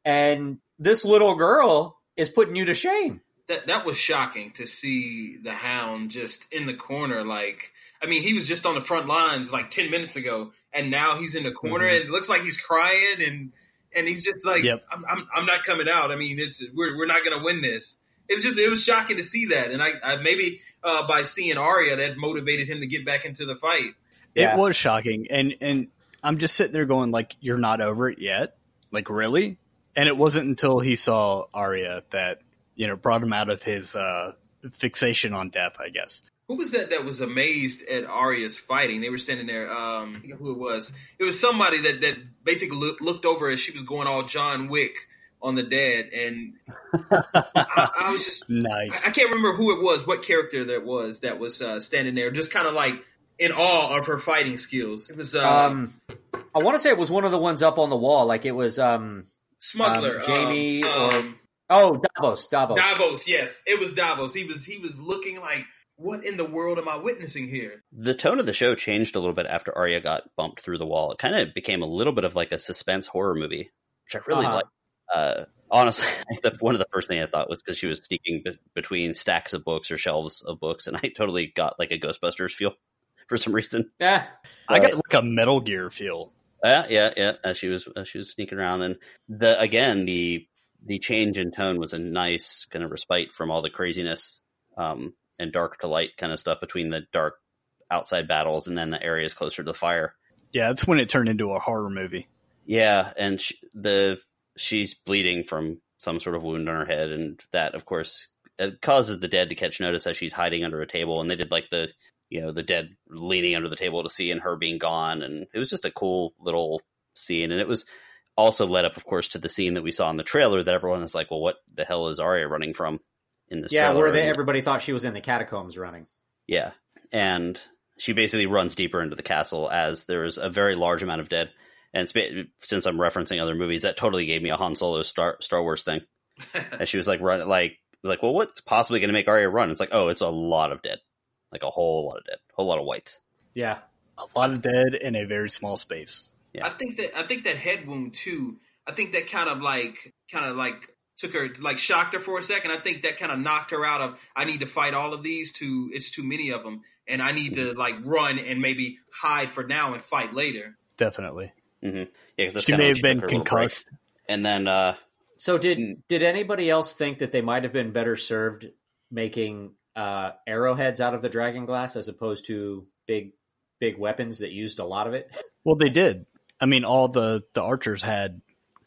and this little girl is putting you to shame." that that was shocking to see the hound just in the corner like i mean he was just on the front lines like 10 minutes ago and now he's in the corner Mhm. and it looks like he's crying and and he's just like Yep. I'm, I'm i'm not coming out i mean it's we're, we're not gonna win this it was just it was shocking to see that and i, I maybe uh, by seeing Arya that motivated him to get back into the fight Yeah. It was shocking, and and I'm just sitting there going like, "You're not over it yet." Like really? And it wasn't until he saw Arya that you know brought him out of his uh, fixation on death. I guess. Who was that that was amazed at Arya's fighting? They were standing there. Um, who it was. It was somebody that that basically loo- looked over as she was going all John Wick on the dead, and I, I was just Nice. I can't remember who it was, what character that was that was uh, standing there, just kind of like in awe of her fighting skills. It was uh, Um, I want to say it was one of the ones up on the wall. Like it was, um, Smuggler, um, Jaime um, or- um, oh, Davos, Davos. Davos. Yes, it was Davos. He was he was looking like, what in the world am I witnessing here? The tone of the show changed a little bit after Arya got bumped through the wall. It kind of became a little bit of like a suspense horror movie, which I really Uh-huh. like. Uh, honestly, the, one of the first things I thought was because she was sneaking be- between stacks of books or shelves of books, and I totally got like a Ghostbusters feel for some reason. Yeah. I got like a Metal Gear feel. Yeah, yeah, yeah. As she was as she was sneaking around, and the again the the change in tone was a nice kind of respite from all the craziness um, and dark to light kind of stuff between the dark outside battles and then the areas closer to the fire. Yeah, that's when it turned into a horror movie. Yeah, and she, the she's bleeding from some sort of wound on her head, and that of course it causes the dead to catch notice as she's hiding under a table. And they did like the you know the dead leaning under the table to see and her being gone, and it was just a cool little scene. And it was also led up, of course, to the scene that we saw in the trailer that everyone is like, well, what the hell is Arya running from in this? Yeah, trailer? where they, everybody thought she was in the catacombs running. yeah, and she basically runs deeper into the castle as there's a very large amount of dead. And since I'm referencing other movies, that totally gave me a Han Solo Star Star Wars thing. And she was like, run like like, well, what's possibly going to make Arya run? It's like, oh, it's a lot of dead, like a whole lot of dead, a whole lot of whites. Yeah. A lot of dead in a very small space. Yeah. I think that I think that head wound too. I think that kind of like kind of like took her like shocked her for a second. I think that kind of knocked her out of I need to fight all of these to it's too many of them and I need to like run and maybe hide for now and fight later. Definitely. Yeah, because She may have been concussed. and then uh, So did did anybody else think that they might have been better served making uh, arrowheads out of the dragon glass as opposed to big big weapons that used a lot of it? Well, they did. I mean, all the the archers had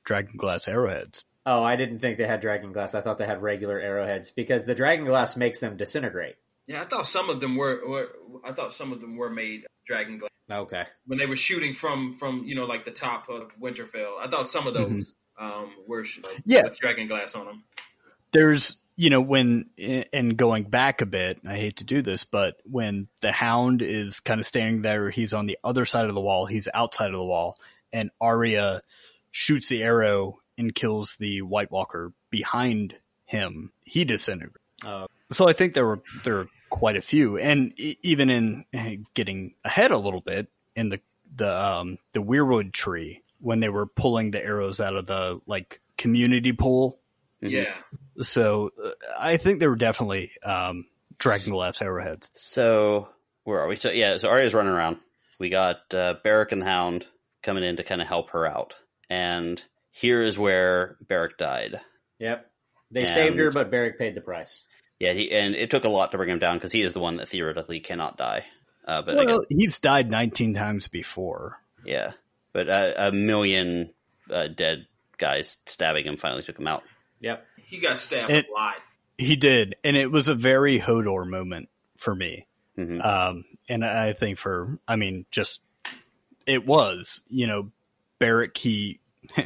dragon glass arrowheads. Oh, I didn't think they had dragon glass. I thought they had regular arrowheads because the dragon glass makes them disintegrate. Yeah, I thought some of them were, were I thought some of them were made dragon glass Okay. when they were shooting from from you know like the top of Winterfell. I thought some of those um, were sh- like, Yeah. with dragon glass on them. There's, you know, when and going back a bit, I hate to do this, but when the hound is kind of standing there, he's on the other side of the wall, he's outside of the wall, and Arya shoots the arrow and kills the White Walker behind him. He disintegrates. Oh. So I think there were there were quite a few, and e- even in eh, getting ahead a little bit in the the um the weirwood tree when they were pulling the arrows out of the like community pool. mhm. Yeah, So uh, I think there were definitely um dragon glass arrowheads. So where are we? So yeah, so Arya's running around. We got uh, Beric and the Hound coming in to kind of help her out, and here is where Beric died. Yep. They And- saved her, but Beric paid the price. Yeah, he, and it took a lot to bring him down because he is the one that theoretically cannot die. Uh, but I guess, he's died 19 times before. yeah, but uh, a million uh, dead guys stabbing him finally took him out. Yep. he got stabbed It- a lot. He did, and it was a very Hodor moment for me. hmm Um, and I think for, I mean, just it was, you know, Beric. He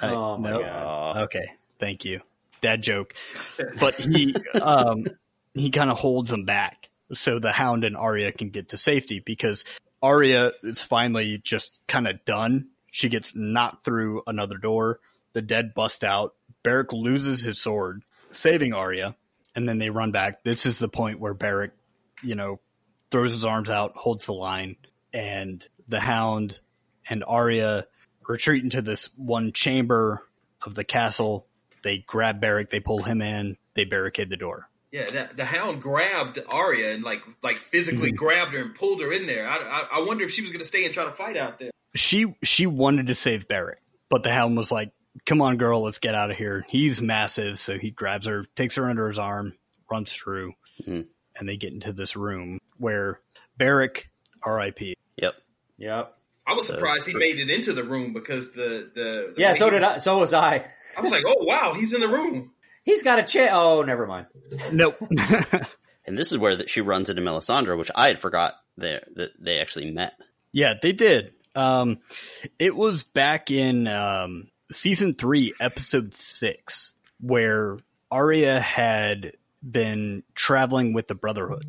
I- Oh my no? God. Okay, thank you. Dad joke, but he um he kind of holds them back so the Hound and Arya can get to safety because Arya is finally just kind of done. She gets knocked through another door. The dead bust out. Beric loses his sword, saving Arya, and then they run back. This is the point where Beric, you know, throws his arms out, holds the line, and the Hound and Arya retreat into this one chamber of the castle. They grab Beric, they pull him in, they barricade the door. Yeah, that, the hound grabbed Arya and like like physically Mhm. grabbed her and pulled her in there. I, I, I wonder if she was going to stay and try to fight out there. She she wanted to save Beric, but the Hound was like, "Come on, girl, let's get out of here." He's massive, so he grabs her, takes her under his arm, runs through, Mhm. and they get into this room where Beric, R.I.P. Yep. Yep. I was So- surprised he made it into the room because the the, the Yeah, so did I. So was I. I was like, oh wow, he's in the room. He's got a chair. Oh, never mind. Nope. And this is where that she runs into Melisandre, which I had forgot there that they actually met. yeah, they did. Um, it was back in um, season three, episode six, where Arya had been traveling with the Brotherhood.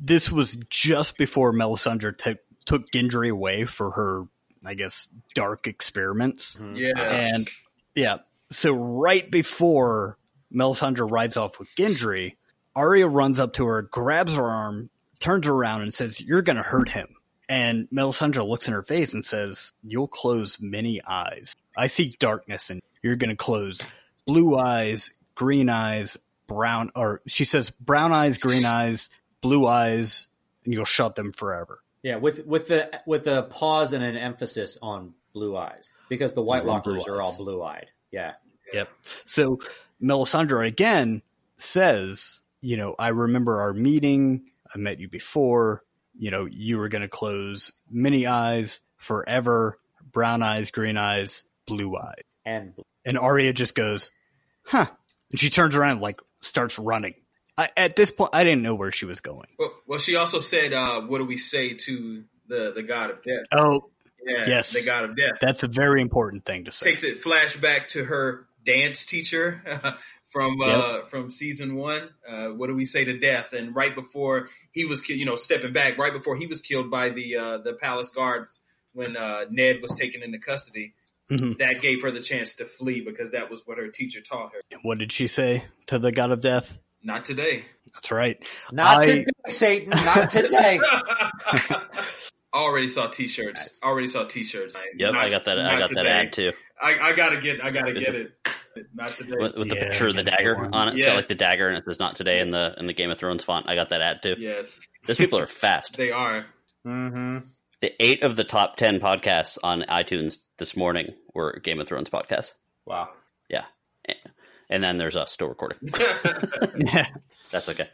This was just before Melisandre took took Gendry away for her, I guess, dark experiments. Mm-hmm. Yeah, And yeah, so right before Melisandre rides off with Gendry, Arya runs up to her, grabs her arm, turns around, and says, "You're going to hurt him." And Melisandre looks in her face and says, "You'll close many eyes. I see darkness, and you're going to close blue eyes, green eyes, brown." Or she says, "Brown eyes, green eyes, blue eyes, and you'll shut them forever." Yeah, with with the with the pause and an emphasis on blue eyes because the White Walkers are all blue eyed. Yeah. Yep. So Melisandre again says, you know, I remember our meeting. I met you before. You know, you were going to close many eyes forever, brown eyes, green eyes, blue eyes. And blue. And Arya just goes, huh. And she turns around and like starts running. I, at this point, I didn't know where she was going. well, well, she also said, uh, "What do we say to the the god of death?" Oh, Yeah, Yes. the god of death. that's a very important thing to say. Takes it flashback to her dance teacher from uh, from season one. Uh, what do we say to death? And right before he was, ki- you know, stepping back, right before he was killed by the uh, the palace guards when uh, Ned was taken into custody. Mhm. That gave her the chance to flee because that was what her teacher taught her. What did she say to the god of death? Not today. That's right. Not I- today, Satan. Not today. already saw t-shirts. Already saw t-shirts. Yep, Not- I got that. I not got that ad too, I, I gotta get. I gotta get it. Not today. with, with the Yeah, picture of the dagger one. on it. It's Yes. got like the dagger, and it says "Not today" in the in the Game of Thrones font. I got that ad too. Yes, Those people are fast. they are. mm-hmm. The eight of the top ten podcasts on iTunes this morning were Game of Thrones podcasts. Wow. And then there's us still recording. Yeah, That's okay.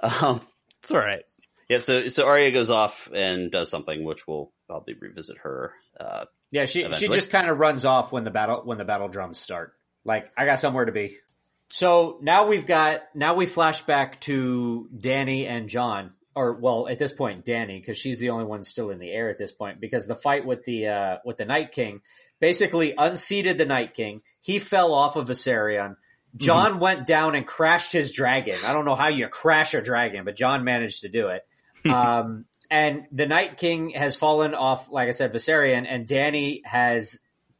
Um, it's all right. yeah, so so Arya goes off and does something, which we'll probably revisit her. Uh, Yeah, she she just kind of runs off when the battle when the battle drums start. Like I got somewhere to be. So now we've got now we flash back to Dany and Jon, or well, at this point Dany, because she's the only one still in the air at this point. Because the fight with the uh, with the Night King basically unseated the Night King. He fell off of Viserion. Jon went down and crashed his dragon. I don't know how you crash a dragon, but Jon managed to do it. um, and the Night King has fallen off, like I said, Viserion, and Dany has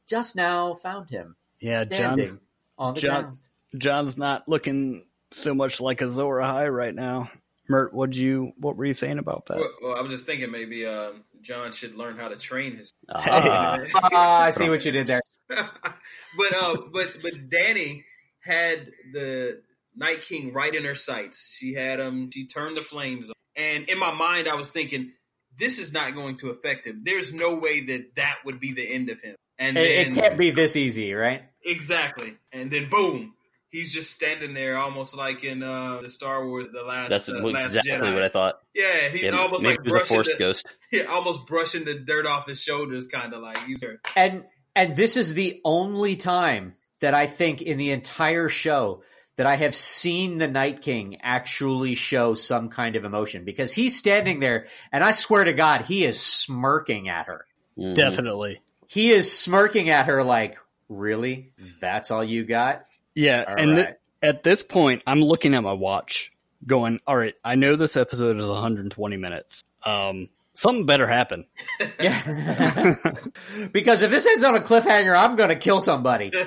just now found him Yeah, standing Jon's on the Jon- ground. Jon's not looking so much like Azor Ahai right now. Myrt, what you what were you saying about that? Well, well, I was just thinking maybe um, Jon should learn how to train his. ah, Ah, I see what you did there. but uh, but but Dany had the Night King right in her sights. She had him. She turned the flames on, and in my mind, I was thinking, this is not going to affect him. There's no way that that would be the end of him. And It, then it can't be this easy, right? exactly, and then boom. He's just standing there, almost like in uh, the Star Wars, the last. that's uh, exactly Last Jedi. what I thought. Yeah, he's Yeah, almost maybe like he a brushing force the, ghost. yeah, almost brushing the dirt off his shoulders, kind of like he's there. And and this is the only time that I think in the entire show that I have seen the Night King actually show some kind of emotion because he's standing there and I swear to God, he is smirking at her. Mhm. Definitely. He is smirking at her like, really? That's all you got? Yeah, All and th- at this point, I'm looking at my watch, going, "All right, I know this episode is 120 minutes. Um, Something better happen. Yeah. because if this ends on a cliffhanger, I'm going to kill somebody.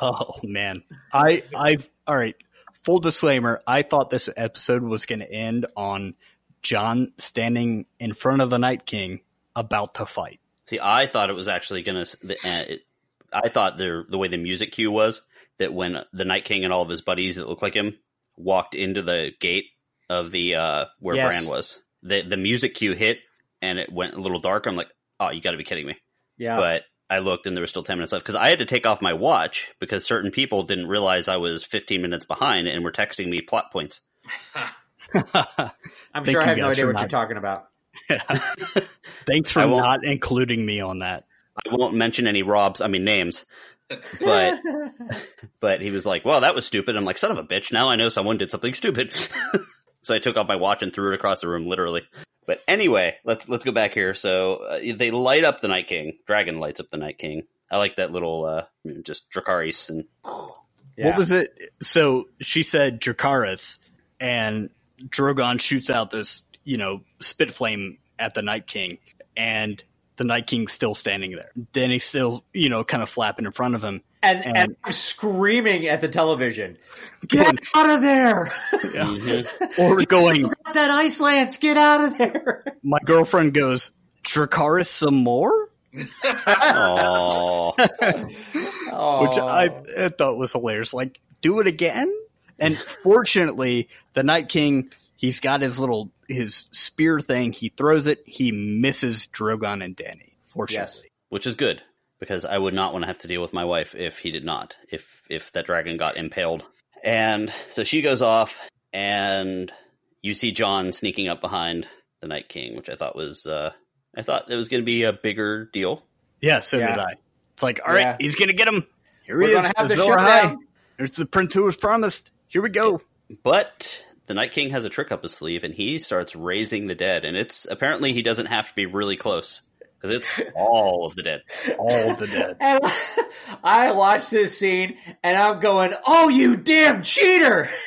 Oh man, I I all right. Full disclaimer: I thought this episode was going to end on Jon standing in front of the Night King about to fight. See, I thought it was actually going to. Uh, I thought the the way the music cue was that when the Night King and all of his buddies that looked like him walked into the gate of the uh, where Yes. Bran was, the the music cue hit and it went a little darker. I'm like, oh, you got to be kidding me! Yeah. But I looked and there was still ten minutes left because I had to take off my watch because certain people didn't realize I was 15 minutes behind and were texting me plot points. I'm sure I have no idea for what you're talking about. Thanks for not including me on that. I won't mention any Robs, I mean names, but but he was like, "Well, that was stupid." I'm like, "Son of a bitch!" Now I know someone did something stupid. So I took off my watch and threw it across the room, literally. But anyway, let's let's go back here. So uh, they light up the Night King. Dragon lights up the Night King. I like that little uh, just Dracarys and Yeah. What was it? So she said Dracarys, and Drogon shoots out this, you know, spit flame at the Night King, and the Night King's still standing there. Then he's still, you know, kind of flapping in front of him. And, and- and I'm screaming at the television. Get out of there! Mhm. Or going, Got that ice lance, get out of there! my girlfriend goes, Dracarys some more? Aw. Oh. Which I, I thought was hilarious. Like, do it again? And fortunately, the Night King, he's got his little, his spear thing. He throws it. He misses Drogon and Dany. Fortunately. yes. which is good because I would not want to have to deal with my wife if he did not. If if that dragon got impaled, and so she goes off, and you see Jon sneaking up behind the Night King, which I thought was uh, I thought it was going to be a bigger deal. Yeah, so Yeah. did I. It's like, all right, Yeah. he's gonna get him. Here We're he is. gonna have the Azor Ahai. showdown. There's the prince who was promised. Here we go. But the Night King has a trick up his sleeve, and he starts raising the dead, and it's apparently he doesn't have to be really close because it's all of the dead. All of the dead. And I watched this scene and I'm going, oh, you damn cheater!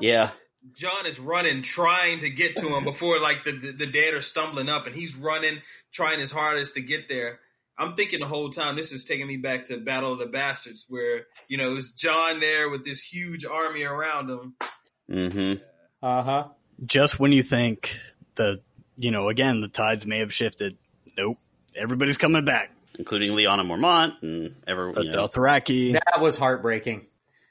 Yeah, Jon is running, trying to get to him before like the, the the dead are stumbling up, and he's running, trying his hardest to get there. I'm thinking the whole time this is taking me back to Battle of the Bastards, where you know it was Jon there with this huge army around him. hmm Uh huh. Just when you think the, you know, again, the tides may have shifted. Nope. Everybody's coming back. including Lyanna Mormont and everyone. You know, Dothraki. That was heartbreaking.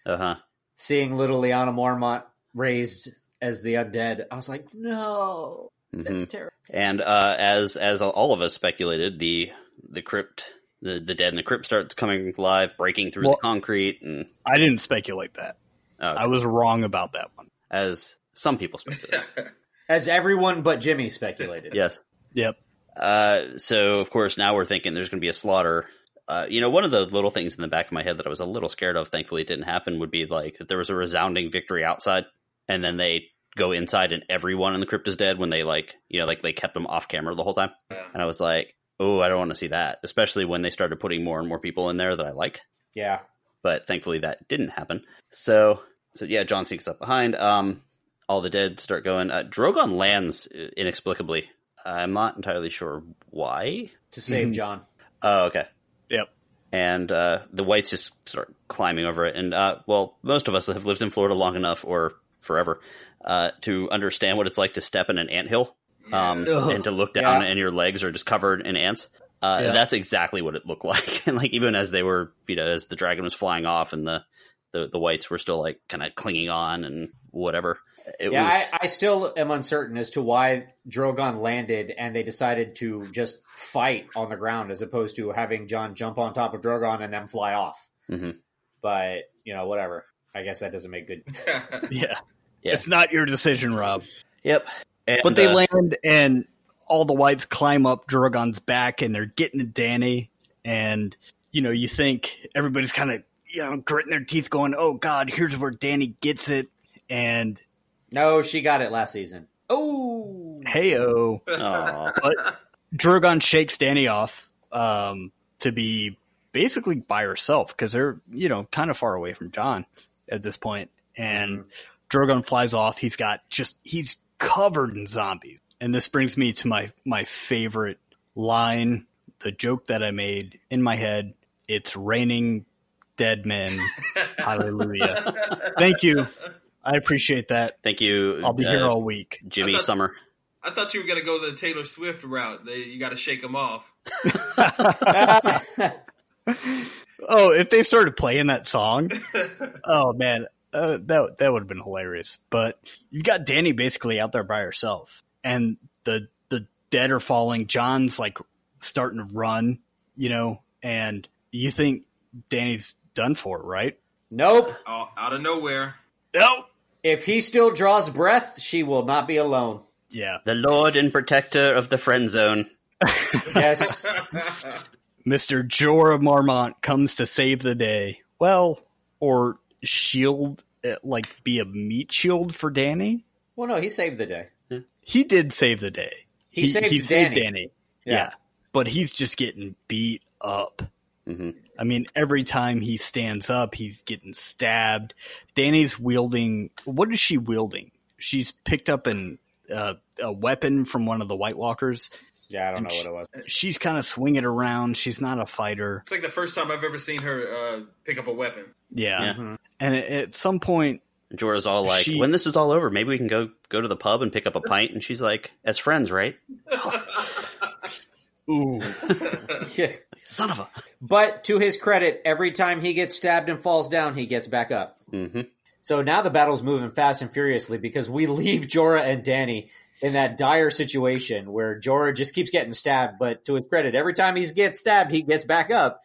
uh huh. Seeing little Lyanna Mormont raised as the undead, I was like, no, hmm that's terrible. And uh, as as all of us speculated, the the crypt, the the dead in the crypt starts coming alive, breaking through Well- the concrete, and I didn't speculate that. uh, I was wrong about that one. as some people speculated. As everyone but Jimmy speculated. yes. Yep. Uh, so of course now we're thinking there's going to be a slaughter. Uh, you know, one of the little things in the back of my head that I was a little scared of, thankfully it didn't happen, would be like that there was a resounding victory outside, and then they go inside and everyone in the crypt is dead when they like, you know, like they kept them off camera the whole time. Yeah. And I was like, oh, I don't want to see that, especially when they started putting more and more people in there that I like. Yeah. But thankfully that didn't happen. So, so yeah, Jon sneaks up behind. Um, all the dead start going. Uh, Drogon lands inexplicably. I'm not entirely sure why. To save Mhm. Jon. Oh, okay. Yep. And uh, the whites just start climbing over it. And uh, well, most of us have lived in Florida long enough, or forever, uh, to understand what it's like to step in an anthill um, and to look down Yeah. and your legs are just covered in ants. Uh, Yeah. That's exactly what it looked like. and like even as they were, you know, as the dragon was flying off and the the, the whites were still like kind of clinging on and whatever. It yeah, was, I, I still am uncertain as to why Drogon landed and they decided to just fight on the ground as opposed to having Jon jump on top of Drogon and then fly off. Mhm. But, you know, whatever. I guess that doesn't make good. Yeah. Yeah. It's not your decision, Rob. Yep. And, But they uh, land and all the whites climb up Drogon's back and they're getting to Dany. And, you know, you think everybody's kind of, you know, gritting their teeth going, oh God, here's where Dany gets it. And No, she got it last season. Oh, hey-oh. aw. But Drogon shakes Dany off um, to be basically by herself because they're, you know, kind of far away from Jon at this point. And Drogon flies off. He's got just, he's covered in zombies. and this brings me to my my favorite line, the joke that I made in my head. It's raining dead men. Hallelujah. Thank you. I appreciate that. Thank you. I'll be uh, here all week. Jimmy I thought- Summer. I thought you were gonna go the Taylor Swift route. They, you got to shake them off. Oh, if they started playing that song, oh man, uh, that that would have been hilarious. But you've got Dany basically out there by herself, and the the dead are falling. Jon's like starting to run, you know, and you think Dany's done for, right? nope. Out out of nowhere. No. If he still draws breath, she will not be alone. Yeah, The Lord and Protector of the Friend Zone. Yes. Mister Jorah Mormont comes to save the day. Well, or shield, uh, like be a meat shield for Dany. well, no, he saved the day. He did save the day. He saved Dany. Dany. Yeah. Yeah. But he's just getting beat up. Hmm I mean, every time he stands up, he's getting stabbed. Dany's wielding. What is she wielding? She's picked up an, uh, a weapon from one of the White Walkers. Yeah, I don't know sh- what it was. She's kind of swinging around. She's not a fighter. It's like the first time I've ever seen her uh, pick up a weapon. Yeah. Yeah. Mhm. And at- at some point, Jorah's all like, She- when this is all over, maybe we can go go to the pub and pick up a pint. And she's like, as friends, right? ooh, Son of a. But to his credit, every time he gets stabbed and falls down, he gets back up. hmm So now the battle's moving fast and furiously because we leave Jorah and Dany in that dire situation where Jorah just keeps getting stabbed, but to his credit, every time he gets stabbed, he gets back up.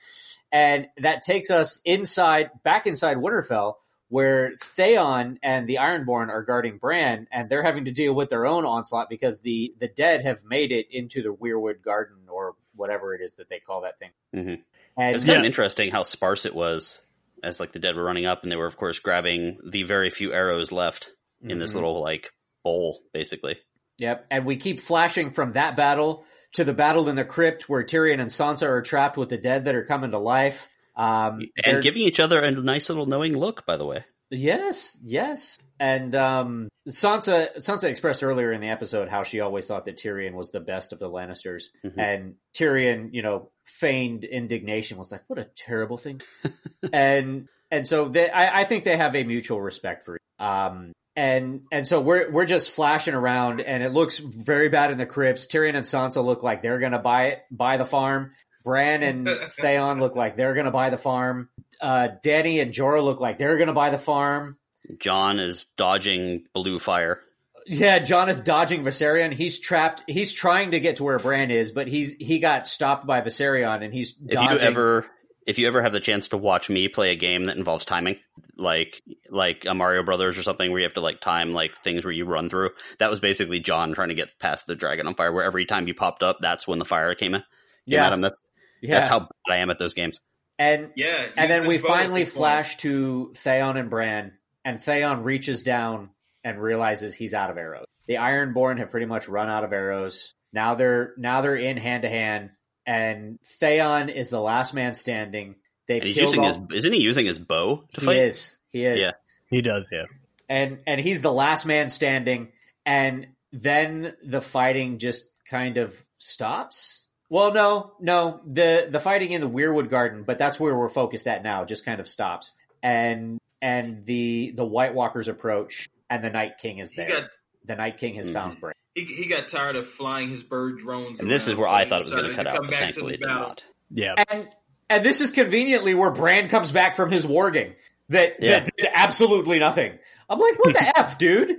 And that takes us inside, back inside Winterfell, where Theon and the Ironborn are guarding Bran, and they're having to deal with their own onslaught because the, the dead have made it into the Weirwood Garden or whatever it is that they call that thing. Mhm. And It's kind Yeah. of interesting how sparse it was as like the dead were running up, and they were of course grabbing the very few arrows left in this Mhm. little like bowl, basically. Yep, and we keep flashing from that battle to the battle in the crypt where Tyrion and Sansa are trapped with the dead that are coming to life. Um, And giving each other a nice little knowing look, by the way. Yes, yes, and um, Sansa Sansa expressed earlier in the episode how she always thought that Tyrion was the best of the Lannisters, Mhm. and Tyrion, you know, feigned indignation was like, "What a terrible thing," and and so they, I, I think they have a mutual respect for. Um, and and so we're we're just flashing around, and it looks very bad in the crypts. Tyrion and Sansa look like they're gonna buy it, buy the farm. Bran and Theon look like they're gonna buy the farm. Uh, Dany and Jorah look like they're gonna buy the farm. Jon is dodging blue fire. Yeah, Jon is dodging Viserion. He's trapped. He's trying to get to where Bran is, but he's he got stopped by Viserion, and he's If you ever if you ever have the chance to watch me play a game that involves timing, like like a Mario Brothers or something where you have to like time like things where you run through, that was basically Jon trying to get past the dragon on fire. Where every time you popped up, that's when the fire came in. Came Yeah. at him. That's yeah, that's how bad I am at those games. and Yeah. and then we finally flash to Theon and Bran, and Theon reaches down and realizes he's out of arrows. The Ironborn have pretty much run out of arrows. Now they're now they're in hand to hand, and Theon is the last man standing. They've And he's using all- his isn't he using his bow to he fight? is he is Yeah. he does. Yeah. and and he's the last man standing and then the fighting just kind of stops well no no the the fighting in the weirwood garden but that's where we're focused at now just kind of stops and and the the white walkers approach and the night king is there got the night king has Mhm. found Bran. he, he got tired of flying his bird drones. And this is where so I thought it was going to decided cut out, come but back to thankfully the it did not. Yeah. and and this is conveniently where Bran comes back from his warging that Yeah. that did absolutely nothing. I'm like, what the f, dude?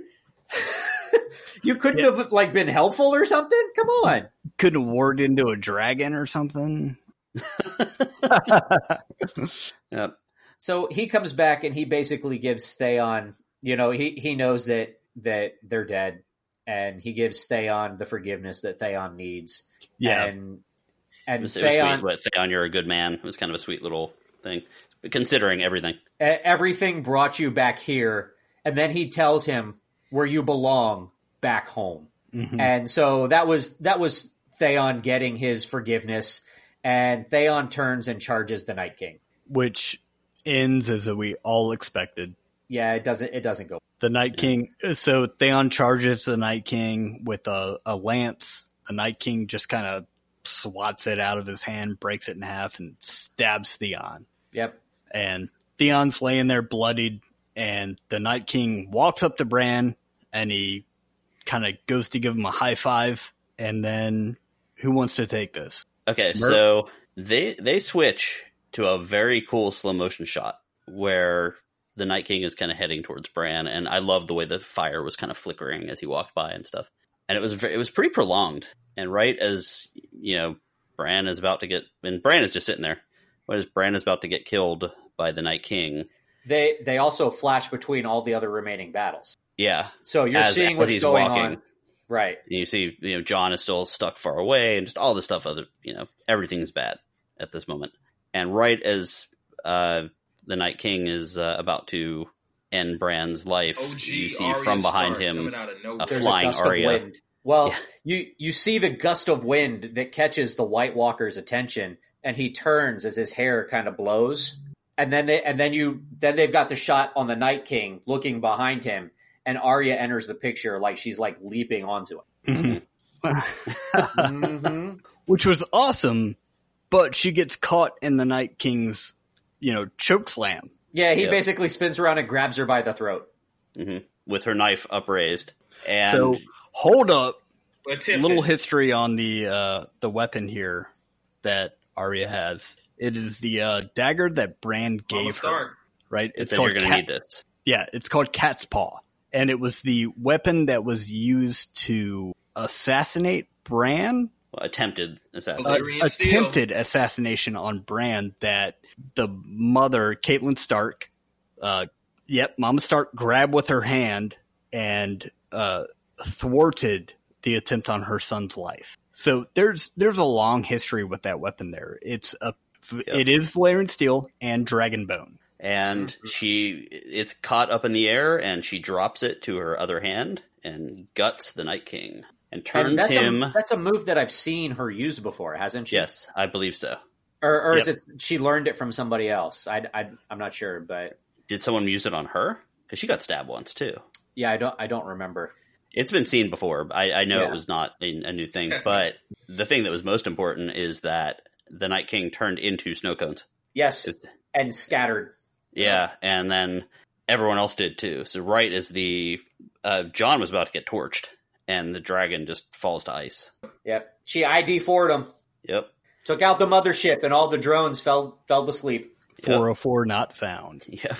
you couldn't have like been helpful or something? Come on. Couldn't warg into a dragon or something. Yep. So he comes back and he basically gives Theon, you know, he he knows that that they're dead, and he gives Theon the forgiveness that Theon needs. Yeah. and It and was, it was Theon, sweet, but Theon, you're a good man. It was kind of a sweet little thing, but considering everything. everything brought you back here, and then he tells him where you belong, back home. Mhm. And so that was that was Theon getting his forgiveness, and Theon turns and charges the Night King. Which ends as we all expected. Yeah, it doesn't it doesn't go. The Night King. So Theon charges the Night King with a, a lance. The Night King just kind of swats it out of his hand, breaks it in half, and stabs Theon. Yep. And Theon's laying there bloodied, and the Night King walks up to Bran, and he kind of goes to give him a high five, and then who wants to take this? Okay, Mer- so they they switch to a very cool slow motion shot where the Night King is kind of heading towards Bran, and I love the way the fire was kind of flickering as he walked by and stuff. And it was ve- it was pretty prolonged. And right as you know, Bran is about to get, and Bran is just sitting there. What as Bran is about to get killed by the Night King? They they also flash between all the other remaining battles. Yeah, So you're as, seeing as what's he's going walking. on. Right. And you see, you know, Jon is still stuck far away, and just all this stuff. Other, you know, everything's bad at this moment. And right as uh, the Night King is uh, about to end Bran's life, OG you see Arya from behind him coming out of nowhere. a There's flying a Arya. Well, Yeah. you you see the gust of wind that catches the White Walker's attention, and he turns as his hair kind of blows, and then they and then you then they've got the shot on the Night King looking behind him, and Arya enters the picture like she's like leaping onto him. hmm Which was awesome, but she gets caught in the Night King's, you know, choke slam. Yeah, he Yep. basically spins around and grabs her by the throat. hmm with her knife upraised. And so hold up, a little history on the uh, the weapon here that Arya has. It is the uh, dagger that Bran gave her. Right? it It's called you're going to cat- need this. Yeah, it's called Cat's Paw, and it was the weapon that was used to assassinate Bran. Well, attempted assassination. Valyrian steel. attempted assassination on Bran that the mother, Catelyn Stark, uh, yep, Mama Stark grabbed with her hand and uh, thwarted the attempt on her son's life. So there's there's a long history with that weapon there. It's a it is Valyrian steel and dragon bone. And Mm-hmm. she it's caught up in the air and she drops it to her other hand and guts the night king and And turns that's him a that's a move that I've seen her use before, hasn't she? yes i believe so Or, or is it she learned it from somebody else? I, I I'm not sure, but did someone use it on her because she got stabbed once too yeah, I don't I don't remember. it's been seen before i, I know Yeah. it was not a, a new thing but the thing that was most important is that the night king turned into snow cones Yes, It- and scattered. Yeah and then everyone else did too so right as the uh, Jon was about to get torched and the dragon just falls to ice Yep, she ID for'd him. yep Took out the mothership, and all the drones fell fell to sleep. Yep. 404 not found. Yeah,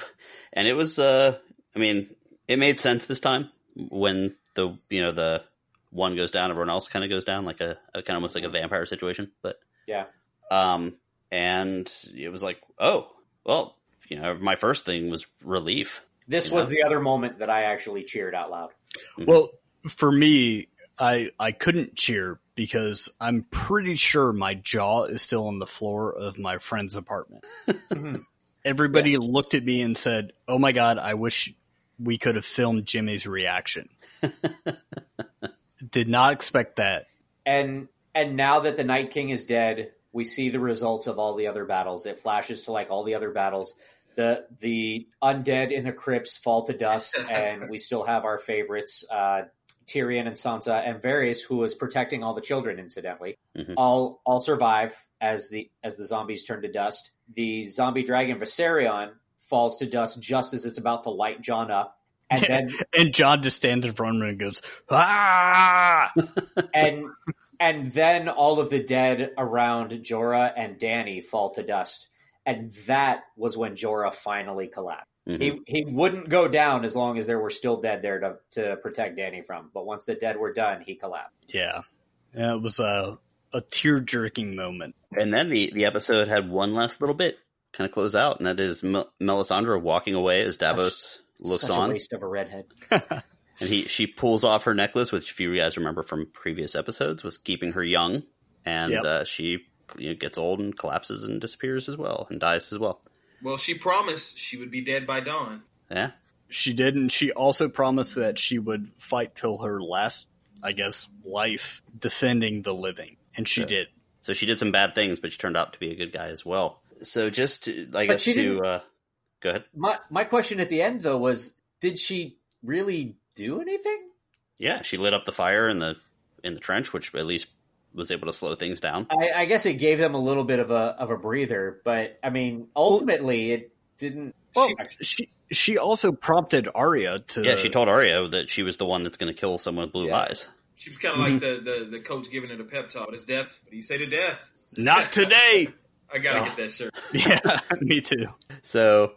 and it was. uh I mean, it made sense this time when the you know the one goes down, everyone else kind of goes down, like a, a kind of almost like a vampire situation. But Yeah. um, and it was like, oh, well, you know, my first thing was relief. This Yeah. was the other moment that I actually cheered out loud. Mm-hmm. Well, for me, I I couldn't cheer because I'm pretty sure my jaw is still on the floor of my friend's apartment. Mm-hmm. Everybody looked at me and said, "Oh my god, I wish we could have filmed Jimmy's reaction." Did not expect that. And and now that the Night King is dead, we see the results of all the other battles. It flashes to like all the other battles. The the undead in the crypts fall to dust, and we still have our favorites, uh, Tyrion and Sansa and Varys, who was protecting all the children, incidentally. Mhm. All all survive as the as the zombies turn to dust. The zombie dragon Viserion falls to dust just as it's about to light Jon up. And then And Jon just stands in front of him and goes, "Ah!" and and then all of the dead around Jorah and Dany fall to dust. And that was when Jorah finally collapsed. Mhm. He he wouldn't go down as long as there were still dead there to to protect Dany from. But once the dead were done, he collapsed. Yeah, yeah it was a a tear jerking moment. And then the the episode had one last little bit kind of close out, and that is Mel- Melisandre walking away as Davos looks Such on. a waste of a redhead. And he she pulls off her necklace, which if you guys remember from previous episodes, was keeping her young, and Yep. uh, she you know, gets old and collapses and disappears as well, and dies as well. Well, she promised she would be dead by dawn. Yeah, She did, and she also promised that she would fight till her last, I guess, life defending the living, and she Yeah. did. so she did some bad things, but she turned out to be a good guy as well. So just to, I But guess she to didn't- uh, go ahead. My my question at the end though was, did she really do anything. Yeah, she lit up the fire in the in the trench, which at least was able to slow things down. I, I guess it gave them a little bit of a of a breather, but I mean, ultimately, it didn't. Well, she she also prompted Arya to. Yeah, she told Arya that she was the one that's going to kill someone with blue Yeah. eyes. She was kind of like the, the the coach giving it a pep talk. It's death. What do you say to death? Not today. I gotta Oh. get that shirt. yeah, me too. So,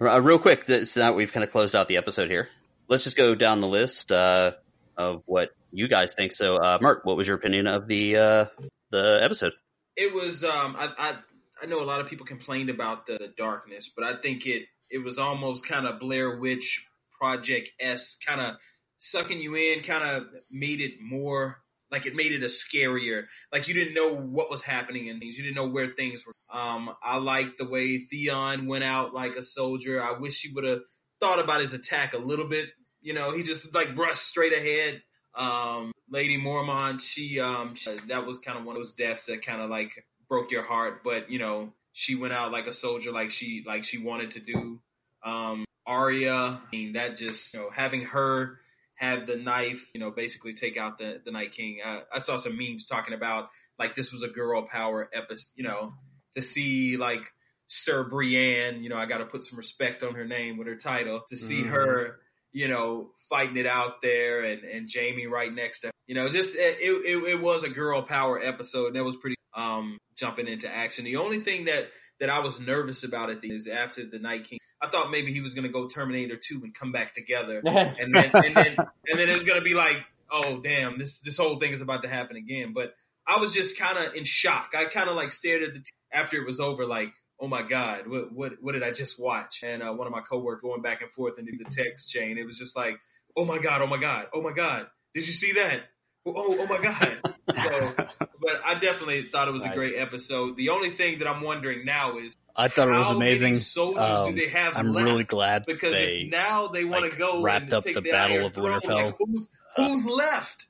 uh, real quick, th- so now we've kind of closed out the episode here. Let's just go down the list uh, of what you guys think. So, uh, Mark, what was your opinion of the uh, the episode? It was. Um, I, I I know a lot of people complained about the darkness, but I think it it was almost kind of Blair Witch Project s kind of sucking you in. Kind of made it more like it made it a scarier. Like you didn't know what was happening in things. You didn't know where things were. Um, I like the way Theon went out like a soldier. I wish he would have thought about his attack a little bit. You know, he just like rushed straight ahead. Um, Lady Mormont, she um, she, that was kind of one of those deaths that kind of like broke your heart. But you know, she went out like a soldier, like she like she wanted to do. Um, Arya, I mean, that just you know having her have the knife, you know, basically take out the the Night King. Uh, I saw some memes talking about like this was a girl power episode, you know, to see like Sir Brienne, you know, I got to put some respect on her name with her title to see Mhm. her, you know, fighting it out there and and Jaime right next to, her. you know, just it, it it was a girl power episode and that was pretty um jumping into action. The only thing that that I was nervous about at the is after the Night King. I thought maybe he was going to go Terminator 2 and come back together and then and then and then it was gonna be like, oh damn, this this whole thing is about to happen again. But I was just kind of in shock. I kind of like stared at the t- after it was over, like, oh my god, what what what did I just watch? And uh, one of my coworkers going back and forth into the text chain, it was just like, oh my god, oh my god, oh my god, did you see that? Oh oh my god. So, but I definitely thought it was Nice. a great episode. The only thing that I'm wondering now is I thought it was how amazing. many soldiers Um, do they have I'm left? really glad because they now they want like, to go wrapped and up take the the Battle Iron of Throne, Winterfell. Like, who's who's left?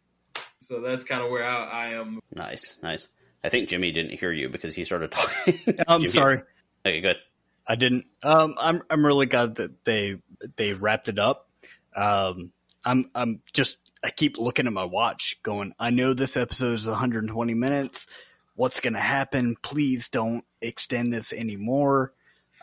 So that's kind of where I, I am. Nice, nice. I think Jimmy didn't hear you because he started talking. I'm Jimmy- sorry. Okay, good. I didn't. Um, I'm I'm really glad that they they wrapped it up. Um, I'm I'm just I keep looking at my watch, going. I know this episode is 120 minutes. What's gonna happen? Please don't extend this anymore.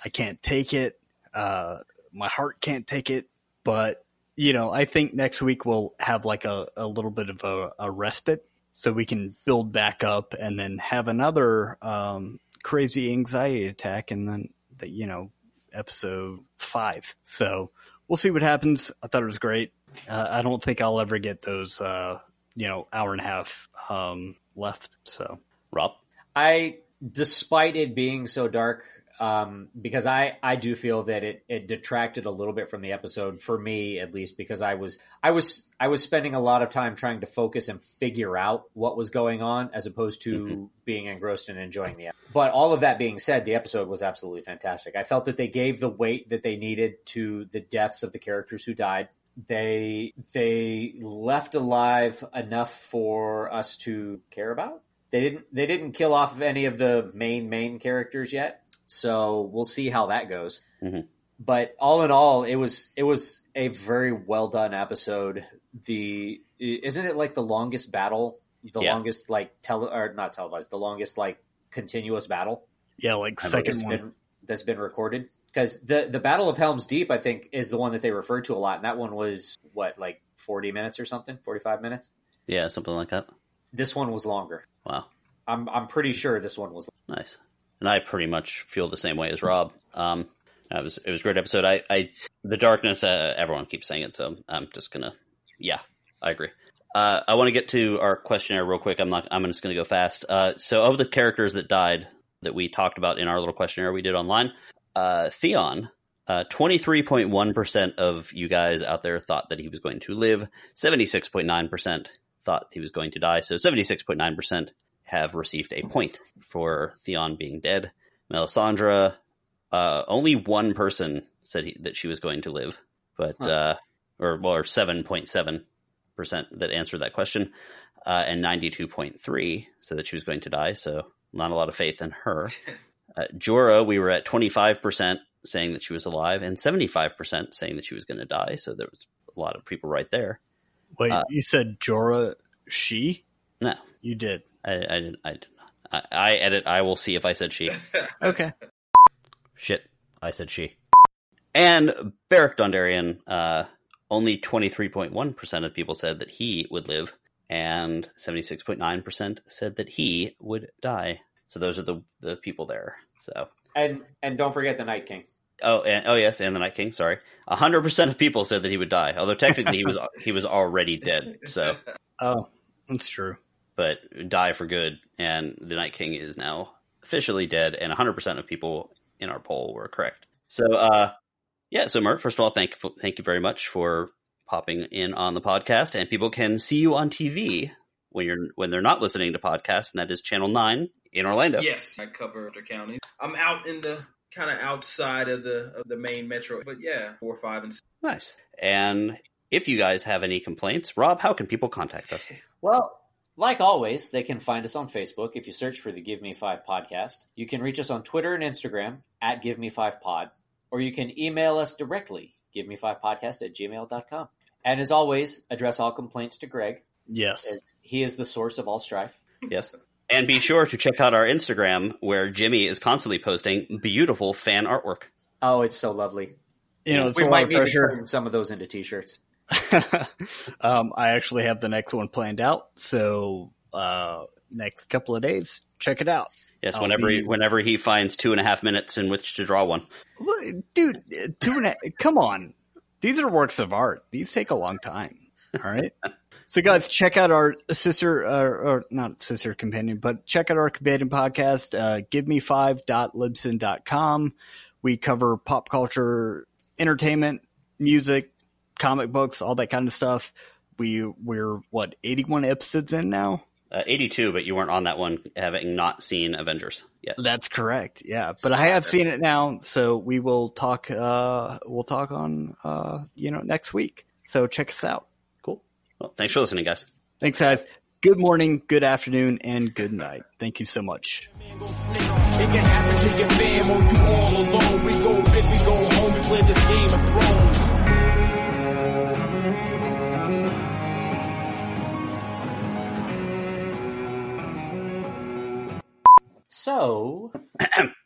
I can't take it. Uh, my heart can't take it. But you know, I think next week we'll have like a, a little bit of a, a respite, so we can build back up and then have another um, crazy anxiety attack, and then the, you know episode five. So we'll see what happens. I thought it was great. Uh, I don't think I'll ever get those uh, you know hour and a half um, left. So Rob, I, despite it being so dark, um, because I, I do feel that it, it detracted a little bit from the episode for me, at least, because I was, I was, I was spending a lot of time trying to focus and figure out what was going on as opposed to Mhm. being engrossed and enjoying the. Episode. But all of that being said, the episode was absolutely fantastic. I felt that they gave the weight that they needed to the deaths of the characters who died. They they left alive enough for us to care about. They didn't they didn't kill off any of the main main characters yet, so we'll see how that goes. Mhm. But all in all, it was it was a very well done episode. The isn't it like the longest battle, the Yeah. longest like tele or not televised, the longest like continuous battle yeah, like second that's one. been that's been recorded because the the Battle of Helm's Deep I think is the one that they referred to a lot, and that one was what like forty minutes or something, forty five minutes. yeah, something like that. This one was longer. Wow, I'm I'm pretty sure this one was. nice and I pretty much feel the same way as Rob. Um, it was it was a great episode. I, I the darkness. Uh, everyone keeps saying it, so I'm just gonna. Yeah, I agree. Uh, I want to get to our questionnaire real quick. I'm not. I'm just gonna go fast. Uh, so of the characters that died that we talked about in our little questionnaire we did online, uh, Theon. Uh, 23.1% of you guys out there thought that he was going to live. 76.9% thought he was going to die. So 76.9% have received a point for Theon being dead. Melisandre, uh, only one person said he, that she was going to live, but Huh. uh, or well, seven point seven percent that answered that question, uh, and ninety two point three said that she was going to die. So not a lot of faith in her. Uh, Jorah, we were at twenty five percent saying that she was alive, and seventy five percent saying that she was going to die. So there was a lot of people right there. Wait, Uh, you said Jorah she? No, You did. I, I didn't. I did not. I, I edit. I will see if I said she. Okay. Shit, I said she. And Beric Dondarrion, uh, only 23.1% of people said that he would live, and 76.9% said that he would die. So those are the, the people there. So, And and don't forget the Night King. oh, and, oh yes, and the Night King, sorry. 100% of people said that he would die, although technically he was, he was already dead. So, Oh, that's true. But die for good, and the Night King is now officially dead, and 100% of people in our poll were correct. So, uh, yeah, so Myrt, first of all, thank thank you very much for popping in on the podcast, and people can see you on TV when you're when they're not listening to podcasts, and that is Channel Nine in Orlando. Yes, I cover the county. I'm out in the kind of outside of the of the main metro, but yeah, four, five, and six. Nice. And if you guys have any complaints, Rob, how can people contact us? Well, like always, they can find us on Facebook if you search for the Give Me Five podcast. You can reach us on Twitter and Instagram at Give Me Five Pod, or you can email us directly, give me five podcast at gmail.com. And as always, address all complaints to Greg, Yes. he is the source of all strife. Yes. And be sure to check out our Instagram where Jimmy is constantly posting beautiful fan artwork. Oh, it's so lovely. You know, it's we a lot might of need to turn some of those into t-shirts. um, I actually have the next one planned out. So, uh, next couple of days, check it out. Yes, I'll whenever be- he, whenever he finds two and a half minutes in which to draw one. Dude, two and a, come on. These are works of art. These take a long time. All right. so, guys, check out our sister, uh, or not sister companion, but check out our companion podcast, uh, giveme5.libsyn.com. We cover pop culture, entertainment, music, comic books, all that kind of stuff. We, we're what, 81 episodes in now? Uh, 82, but you weren't on that one having not seen Avengers yet. That's correct. Yeah, but I have seen it now, so we will talk. Uh, we'll talk on uh, you know next week. So check us out. Cool. Well, thanks for listening, guys. Thanks, guys. Good morning, good afternoon, and good night. Thank you so much. So,